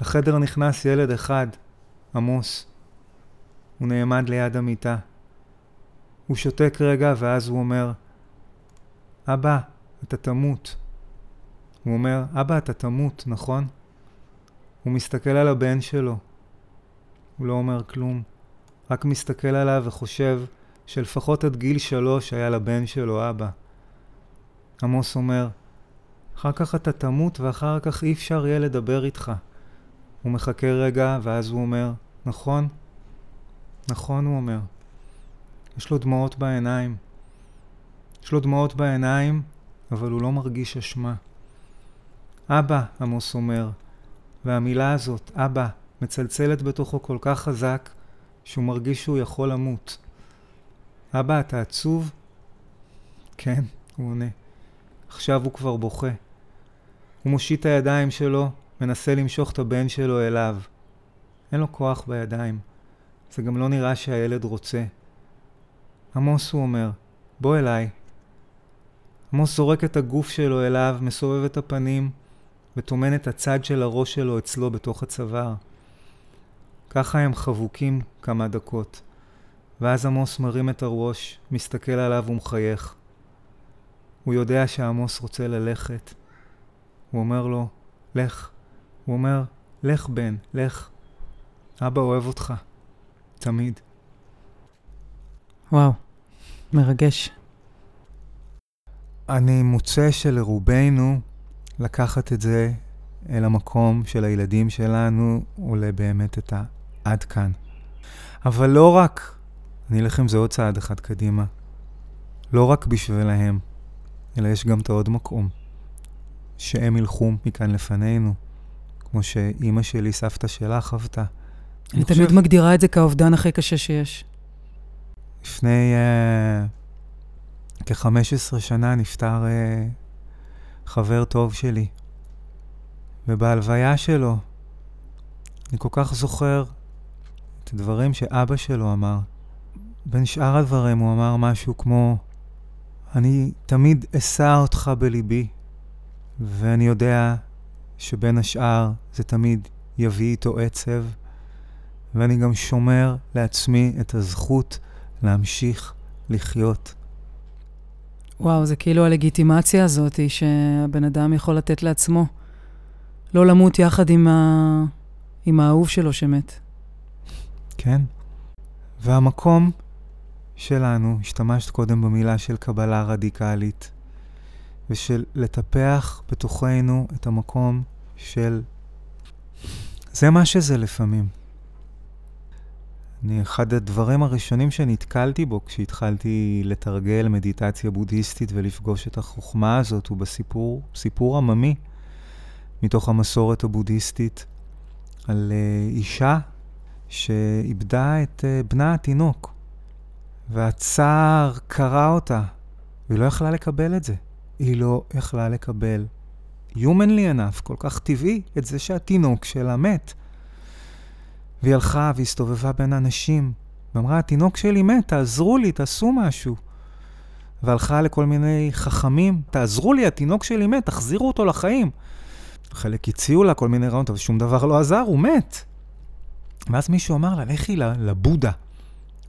לחדר נכנס ילד אחד, עמוס. הוא נעמד ליד המיטה. הוא שותק רגע ואז הוא אומר, אבא, אתה תמות. הוא אומר, אבא, אתה תמות, נכון? הוא מסתכל על הבן שלו. הוא לא אומר כלום, רק מסתכל עליו וחושב שלפחות עד גיל שלוש היה לבן שלו אבא. עמוס אומר, אחר כך אתה תמות ואחר כך אי אפשר יהיה לדבר איתך. הוא מחכה רגע ואז הוא אומר, נכון? נכון, הוא אומר. יש לו דמעות בעיניים. יש לו דמעות בעיניים, אבל הוא לא מרגיש אשמה. אבא, עמוס אומר, והמילה הזאת, אבא, מצלצלת בתוכו כל כך חזק, שהוא מרגיש שהוא יכול למות. אבא, אתה עצוב? כן, הוא עונה. עכשיו הוא כבר בוכה. הוא מושיט את הידיים שלו, מנסה למשוך את הבן שלו אליו. אין לו כוח בידיים. זה גם לא נראה שהילד רוצה. עמוס, הוא אומר, בוא אליי. עמוס זורק את הגוף שלו אליו, מסובב את הפנים, וטומן את הצד של הראש שלו אצלו בתוך הצוואר. ככה הם חבוקים כמה דקות. ואז עמוס מרים את הראש, מסתכל עליו ומחייך. הוא יודע שעמוס רוצה ללכת. הוא אומר לו, לך. הוא אומר, לך בן, לך. אבא אוהב אותך. תמיד. וואו, מרגש. אני מוצא שלרובנו לקחת את זה אל המקום של הילדים שלנו עולה באמת את העד כאן. אבל לא רק, אני אלך עם זה עוד צעד אחד קדימה, לא רק בשבילהם, אלא יש גם את העוד מקום, שהם ילכו מכאן לפנינו, כמו שאימא שלי, סבתא שלך, חוותה. אני תמיד חושב... מגדירה את זה כאובדן הכי קשה שיש. לפני uh, כ-15 שנה נפטר uh, חבר טוב שלי, ובהלוויה שלו אני כל כך זוכר את הדברים שאבא שלו אמר. בין שאר הדברים הוא אמר משהו כמו, אני תמיד אשא אותך בליבי, ואני יודע שבין השאר זה תמיד יביא איתו עצב, ואני גם שומר לעצמי את הזכות להמשיך לחיות. וואו, זה כאילו הלגיטימציה הזאת שהבן אדם יכול לתת לעצמו. לא למות יחד עם, ה... עם האהוב שלו שמת. כן. והמקום שלנו, השתמשת קודם במילה של קבלה רדיקלית, ושל לטפח בתוכנו את המקום של... זה מה שזה לפעמים. אני, אחד הדברים הראשונים שנתקלתי בו כשהתחלתי לתרגל מדיטציה בודהיסטית ולפגוש את החוכמה הזאת הוא בסיפור, סיפור עממי מתוך המסורת הבודהיסטית על uh, אישה שאיבדה את uh, בנה התינוק והצער קרע אותה והיא לא יכלה לקבל את זה. היא לא יכלה לקבל humanly enough, כל כך טבעי, את זה שהתינוק שלה מת. והיא הלכה והסתובבה בין אנשים, ואמרה, התינוק שלי מת, תעזרו לי, תעשו משהו. והלכה לכל מיני חכמים, תעזרו לי, התינוק שלי מת, תחזירו אותו לחיים. חלק הציעו לה כל מיני רעיונות, אבל שום דבר לא עזר, הוא מת. ואז מישהו אמר לה, לכי לבודה.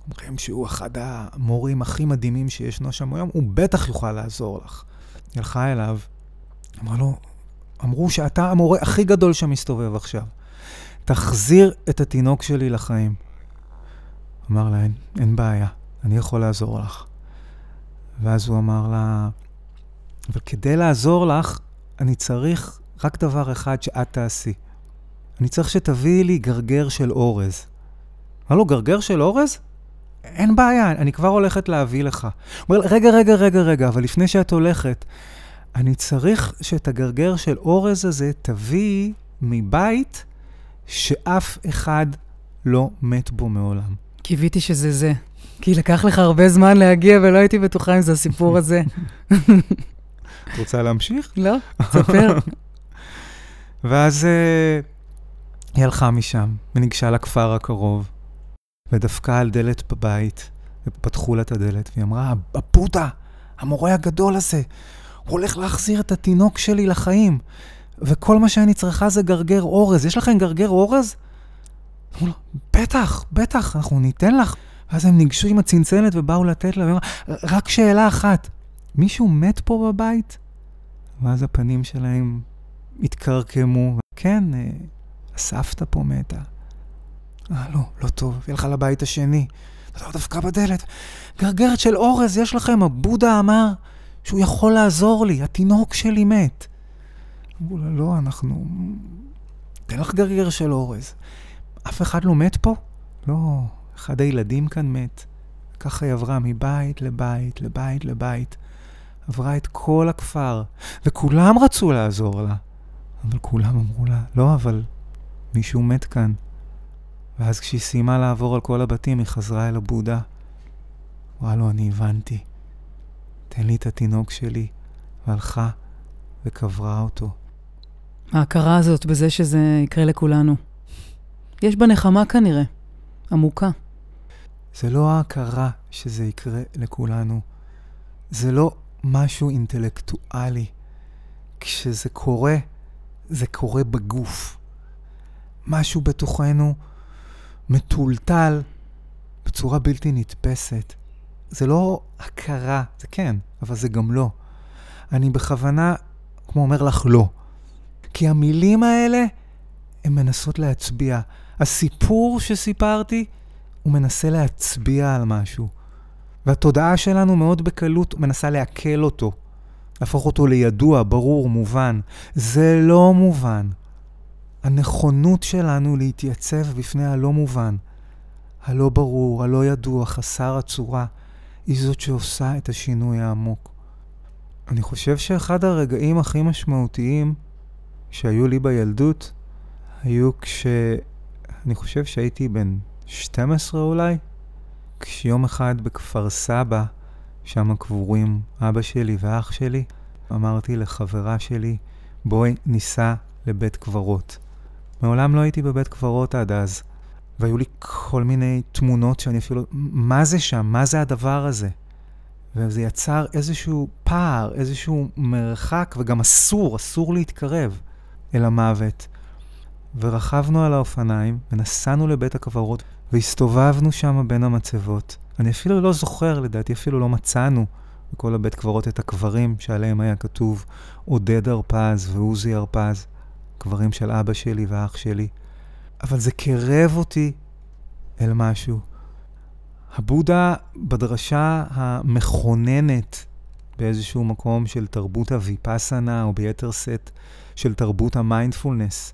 אומרים שהוא אחד המורים הכי מדהימים שישנו שם היום, הוא בטח יוכל לעזור לך. היא הלכה אליו, אמרה לו, אמרו שאתה המורה הכי גדול שמסתובב עכשיו. תחזיר את התינוק שלי לחיים. אמר לה, אין, אין בעיה, אני יכול לעזור לך. ואז הוא אמר לה, אבל כדי לעזור לך, אני צריך רק דבר אחד שאת תעשי. אני צריך שתביאי לי גרגר של אורז. אמר לו, גרגר של אורז? אין בעיה, אני כבר הולכת להביא לך. הוא אומר, רגע, רגע, רגע, רגע, אבל לפני שאת הולכת, אני צריך שאת הגרגר של אורז הזה תביא מבית שאף אחד לא מת בו מעולם. קיוויתי שזה זה. כי לקח לך הרבה זמן להגיע ולא הייתי בטוחה אם זה הסיפור [laughs] הזה. את רוצה להמשיך? לא, תספר. [laughs] ואז אה, היא הלכה משם וניגשה לכפר הקרוב, ודפקה על דלת בבית, ופתחו לה את הדלת, והיא אמרה, הבודה, המורה הגדול הזה, הוא הולך להחזיר את התינוק שלי לחיים, וכל מה שאני צריכה זה גרגר אורז. יש לכם גרגר אורז? אמרו לו, בטח, בטח, אנחנו ניתן לך. ואז הם ניגשו עם הצנצנת ובאו לתת לה, רק שאלה אחת, מישהו מת פה בבית? ואז הפנים שלהם התקרקמו. כן, אה, הסבתא פה מתה. אה, לא, לא טוב, היא הלכה לבית השני. לא, דווקא בדלת. גרגרת של אורז, יש לכם, הבודה אמר שהוא יכול לעזור לי, התינוק שלי מת. אמרו לה, לא, אנחנו... תן לך גרגר של אורז. אף אחד לא מת פה? לא, אחד הילדים כאן מת. ככה היא עברה מבית לבית, לבית לבית. עברה את כל הכפר, וכולם רצו לעזור לה. אבל כולם אמרו לה, לא, אבל מישהו מת כאן. ואז כשהיא סיימה לעבור על כל הבתים, היא חזרה אל הבודה. אמרה לו, אני הבנתי. תן לי את התינוק שלי. והלכה וקברה אותו. ההכרה הזאת בזה שזה יקרה לכולנו. יש בה נחמה כנראה, עמוקה. זה לא ההכרה שזה יקרה לכולנו. זה לא משהו אינטלקטואלי. כשזה קורה, זה קורה בגוף. משהו בתוכנו מטולטל בצורה בלתי נתפסת. זה לא הכרה, זה כן, אבל זה גם לא. אני בכוונה, כמו אומר לך, לא. כי המילים האלה, הן מנסות להצביע. הסיפור שסיפרתי, הוא מנסה להצביע על משהו. והתודעה שלנו מאוד בקלות מנסה לעכל אותו, להפוך אותו לידוע, ברור, מובן. זה לא מובן. הנכונות שלנו להתייצב בפני הלא מובן, הלא ברור, הלא ידוע, חסר הצורה, היא זאת שעושה את השינוי העמוק. אני חושב שאחד הרגעים הכי משמעותיים שהיו לי בילדות היו כש... אני חושב שהייתי בן 12 אולי, כשיום אחד בכפר סבא, שם קבורים אבא שלי ואח שלי, אמרתי לחברה שלי, בואי ניסע לבית קברות. מעולם לא הייתי בבית קברות עד אז, והיו לי כל מיני תמונות שאני אפילו, מה זה שם? מה זה הדבר הזה? וזה יצר איזשהו פער, איזשהו מרחק, וגם אסור, אסור להתקרב אל המוות. ורכבנו על האופניים, ונסענו לבית הקברות, והסתובבנו שם בין המצבות. אני אפילו לא זוכר, לדעתי אפילו לא מצאנו בכל הבית קברות את הקברים שעליהם היה כתוב עודד הרפז ועוזי הרפז, קברים של אבא שלי ואח שלי. אבל זה קרב אותי אל משהו. הבודה בדרשה המכוננת באיזשהו מקום של תרבות הוויפאסנה, או ביתר שאת של תרבות המיינדפולנס.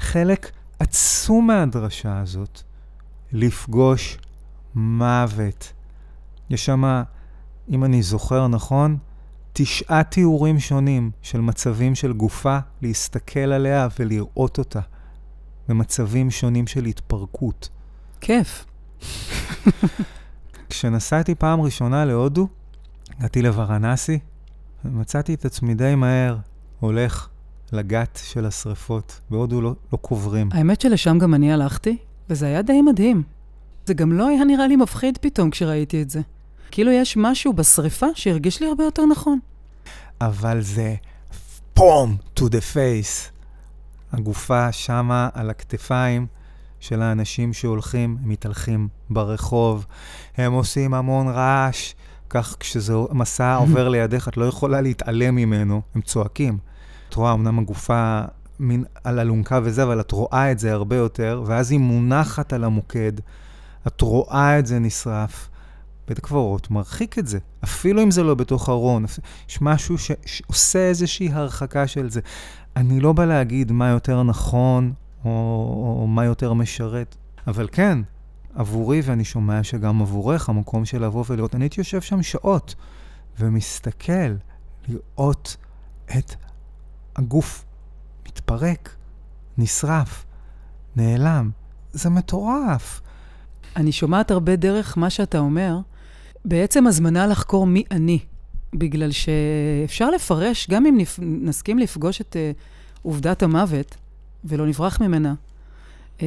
חלק עצום מהדרשה הזאת לפגוש מוות. יש שם, אם אני זוכר נכון, תשעה תיאורים שונים של מצבים של גופה, להסתכל עליה ולראות אותה, במצבים שונים של התפרקות. כיף. [laughs] כשנסעתי פעם ראשונה להודו, הגעתי לוורנסי, מצאתי את עצמי די מהר הולך לגת של השריפות. בהודו לא, לא קוברים. האמת שלשם גם אני הלכתי, וזה היה די מדהים. זה גם לא היה נראה לי מפחיד פתאום כשראיתי את זה. כאילו יש משהו בשריפה שהרגיש לי הרבה יותר נכון. אבל זה פום to the face. הגופה שמה על הכתפיים של האנשים שהולכים, מתהלכים ברחוב, הם עושים המון רעש, כך כשזה מסע עובר לידך, את לא יכולה להתעלם ממנו, הם צועקים. את רואה, אמנם הגופה מין על אלונקה וזה, אבל את רואה את זה הרבה יותר, ואז היא מונחת על המוקד, את רואה את זה נשרף. בית הקברות מרחיק את זה, אפילו אם זה לא בתוך ארון, יש משהו ש... שעושה איזושהי הרחקה של זה. אני לא בא להגיד מה יותר נכון או, או מה יותר משרת, אבל כן, עבורי, ואני שומע שגם עבורך, המקום של לבוא ולראות. אני הייתי יושב שם שעות ומסתכל, לראות את הגוף מתפרק, נשרף, נעלם. זה מטורף. אני שומעת הרבה דרך מה שאתה אומר, בעצם הזמנה לחקור מי אני. בגלל שאפשר לפרש, גם אם נפ... נסכים לפגוש את uh, עובדת המוות ולא נברח ממנה, uh,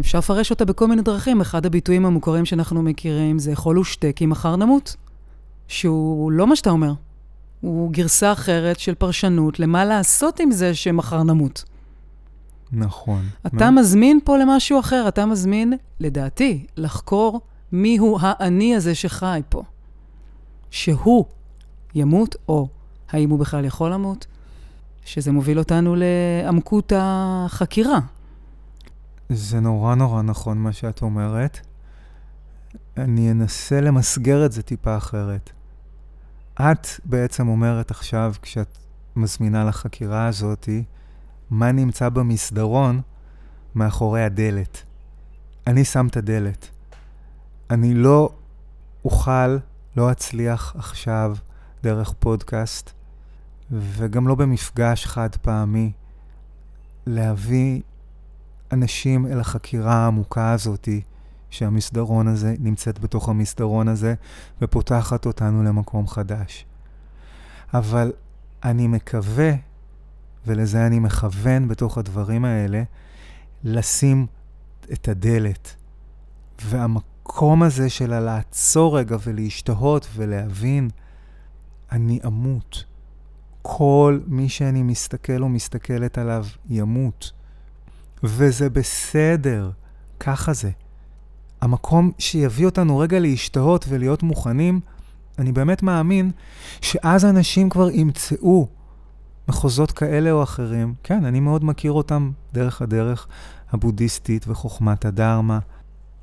אפשר לפרש אותה בכל מיני דרכים. אחד הביטויים המוכרים שאנחנו מכירים זה אכול ושתה כי מחר נמות, שהוא לא מה שאתה אומר. הוא גרסה אחרת של פרשנות למה לעשות עם זה שמחר נמות. נכון. אתה מה? מזמין פה למשהו אחר, אתה מזמין, לדעתי, לחקור מיהו האני הזה שחי פה. שהוא ימות, או האם הוא בכלל יכול למות, שזה מוביל אותנו לעמקות החקירה. זה נורא נורא נכון מה שאת אומרת. אני אנסה למסגר את זה טיפה אחרת. את בעצם אומרת עכשיו, כשאת מזמינה לחקירה הזאתי, מה נמצא במסדרון מאחורי הדלת. אני שם את הדלת. אני לא אוכל, לא אצליח עכשיו דרך פודקאסט, וגם לא במפגש חד פעמי, להביא אנשים אל החקירה העמוקה הזאתי, שהמסדרון הזה נמצאת בתוך המסדרון הזה, ופותחת אותנו למקום חדש. אבל אני מקווה, ולזה אני מכוון בתוך הדברים האלה, לשים את הדלת. והמקום הזה של לעצור רגע ולהשתהות ולהבין, אני אמות. כל מי שאני מסתכל או מסתכלת עליו ימות. וזה בסדר, ככה זה. המקום שיביא אותנו רגע להשתהות ולהיות מוכנים, אני באמת מאמין שאז אנשים כבר ימצאו מחוזות כאלה או אחרים. כן, אני מאוד מכיר אותם דרך הדרך הבודהיסטית וחוכמת הדרמה.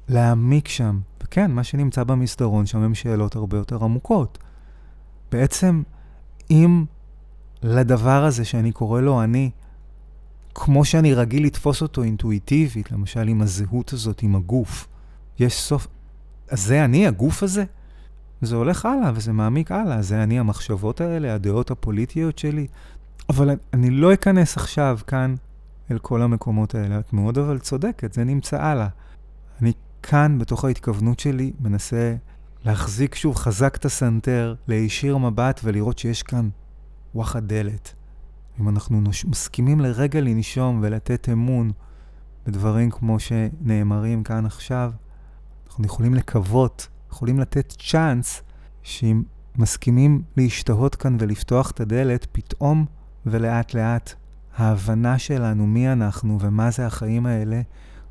להעמיק שם. וכן, מה שנמצא במסדרון שם הם שאלות הרבה יותר עמוקות. בעצם, אם לדבר הזה שאני קורא לו אני, כמו שאני רגיל לתפוס אותו אינטואיטיבית, למשל עם הזהות הזאת, עם הגוף, יש סוף... זה אני, הגוף הזה? זה הולך הלאה וזה מעמיק הלאה. זה אני, המחשבות האלה, הדעות הפוליטיות שלי. אבל אני לא אכנס עכשיו כאן אל כל המקומות האלה. את מאוד אבל צודקת, זה נמצא הלאה. אני כאן, בתוך ההתכוונות שלי, מנסה להחזיק שוב חזק את הסנטר, להישיר מבט ולראות שיש כאן וואחד דלת. אם אנחנו נוש... מסכימים לרגע לנשום ולתת אמון בדברים כמו שנאמרים כאן עכשיו, אנחנו יכולים לקוות, יכולים לתת צ'אנס שאם מסכימים להשתהות כאן ולפתוח את הדלת, פתאום ולאט לאט ההבנה שלנו מי אנחנו ומה זה החיים האלה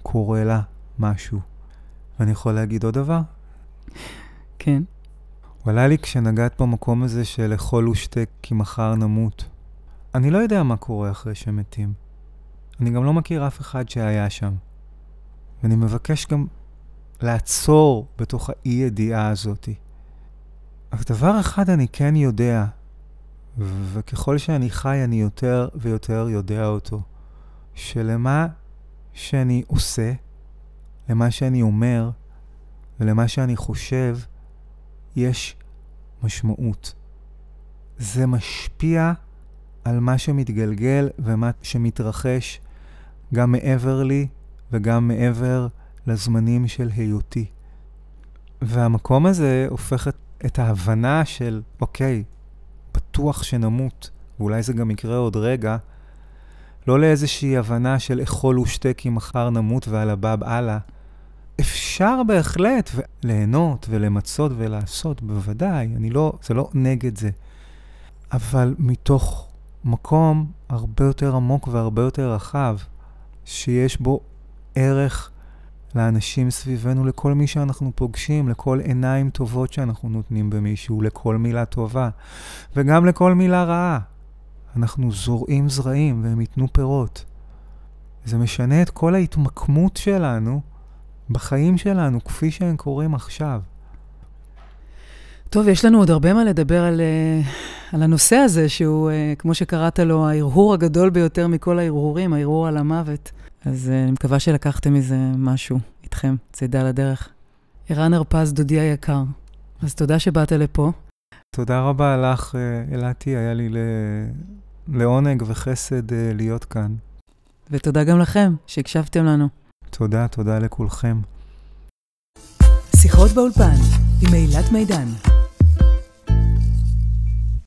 קורה לה משהו. ואני יכול להגיד עוד דבר? כן. הוא עלה לי כשנגעת במקום הזה של לאכול ושתה כי מחר נמות. אני לא יודע מה קורה אחרי שמתים. אני גם לא מכיר אף אחד שהיה שם. ואני מבקש גם לעצור בתוך האי-ידיעה הזאתי. אבל דבר אחד אני כן יודע, וככל שאני חי אני יותר ויותר יודע אותו, שלמה שאני עושה, למה שאני אומר ולמה שאני חושב, יש משמעות. זה משפיע על מה שמתגלגל ומה שמתרחש גם מעבר לי וגם מעבר לזמנים של היותי. והמקום הזה הופך את, את ההבנה של, אוקיי, בטוח שנמות, ואולי זה גם יקרה עוד רגע, לא לאיזושהי הבנה של אכול ושתה כי מחר נמות ועל הבב הלאה. אפשר בהחלט ליהנות ולמצות ולעשות, בוודאי, אני לא, זה לא נגד זה. אבל מתוך מקום הרבה יותר עמוק והרבה יותר רחב, שיש בו ערך לאנשים סביבנו, לכל מי שאנחנו פוגשים, לכל עיניים טובות שאנחנו נותנים במישהו, לכל מילה טובה, וגם לכל מילה רעה. אנחנו זורעים זרעים והם ייתנו פירות. זה משנה את כל ההתמקמות שלנו בחיים שלנו, כפי שהם קורים עכשיו. טוב, יש לנו עוד הרבה מה לדבר על, uh, על הנושא הזה, שהוא, uh, כמו שקראת לו, ההרהור הגדול ביותר מכל ההרהורים, ההרהור על המוות. אז uh, אני מקווה שלקחתם מזה משהו. איתכם, צידה לדרך. ערן הרפז, דודי היקר, אז תודה שבאת לפה. תודה רבה לך, אה, אלעתי, היה לי ל... לעונג וחסד אה, להיות כאן. ותודה גם לכם שהקשבתם לנו. תודה, תודה לכולכם. שיחות באולפן עם אילת מידן.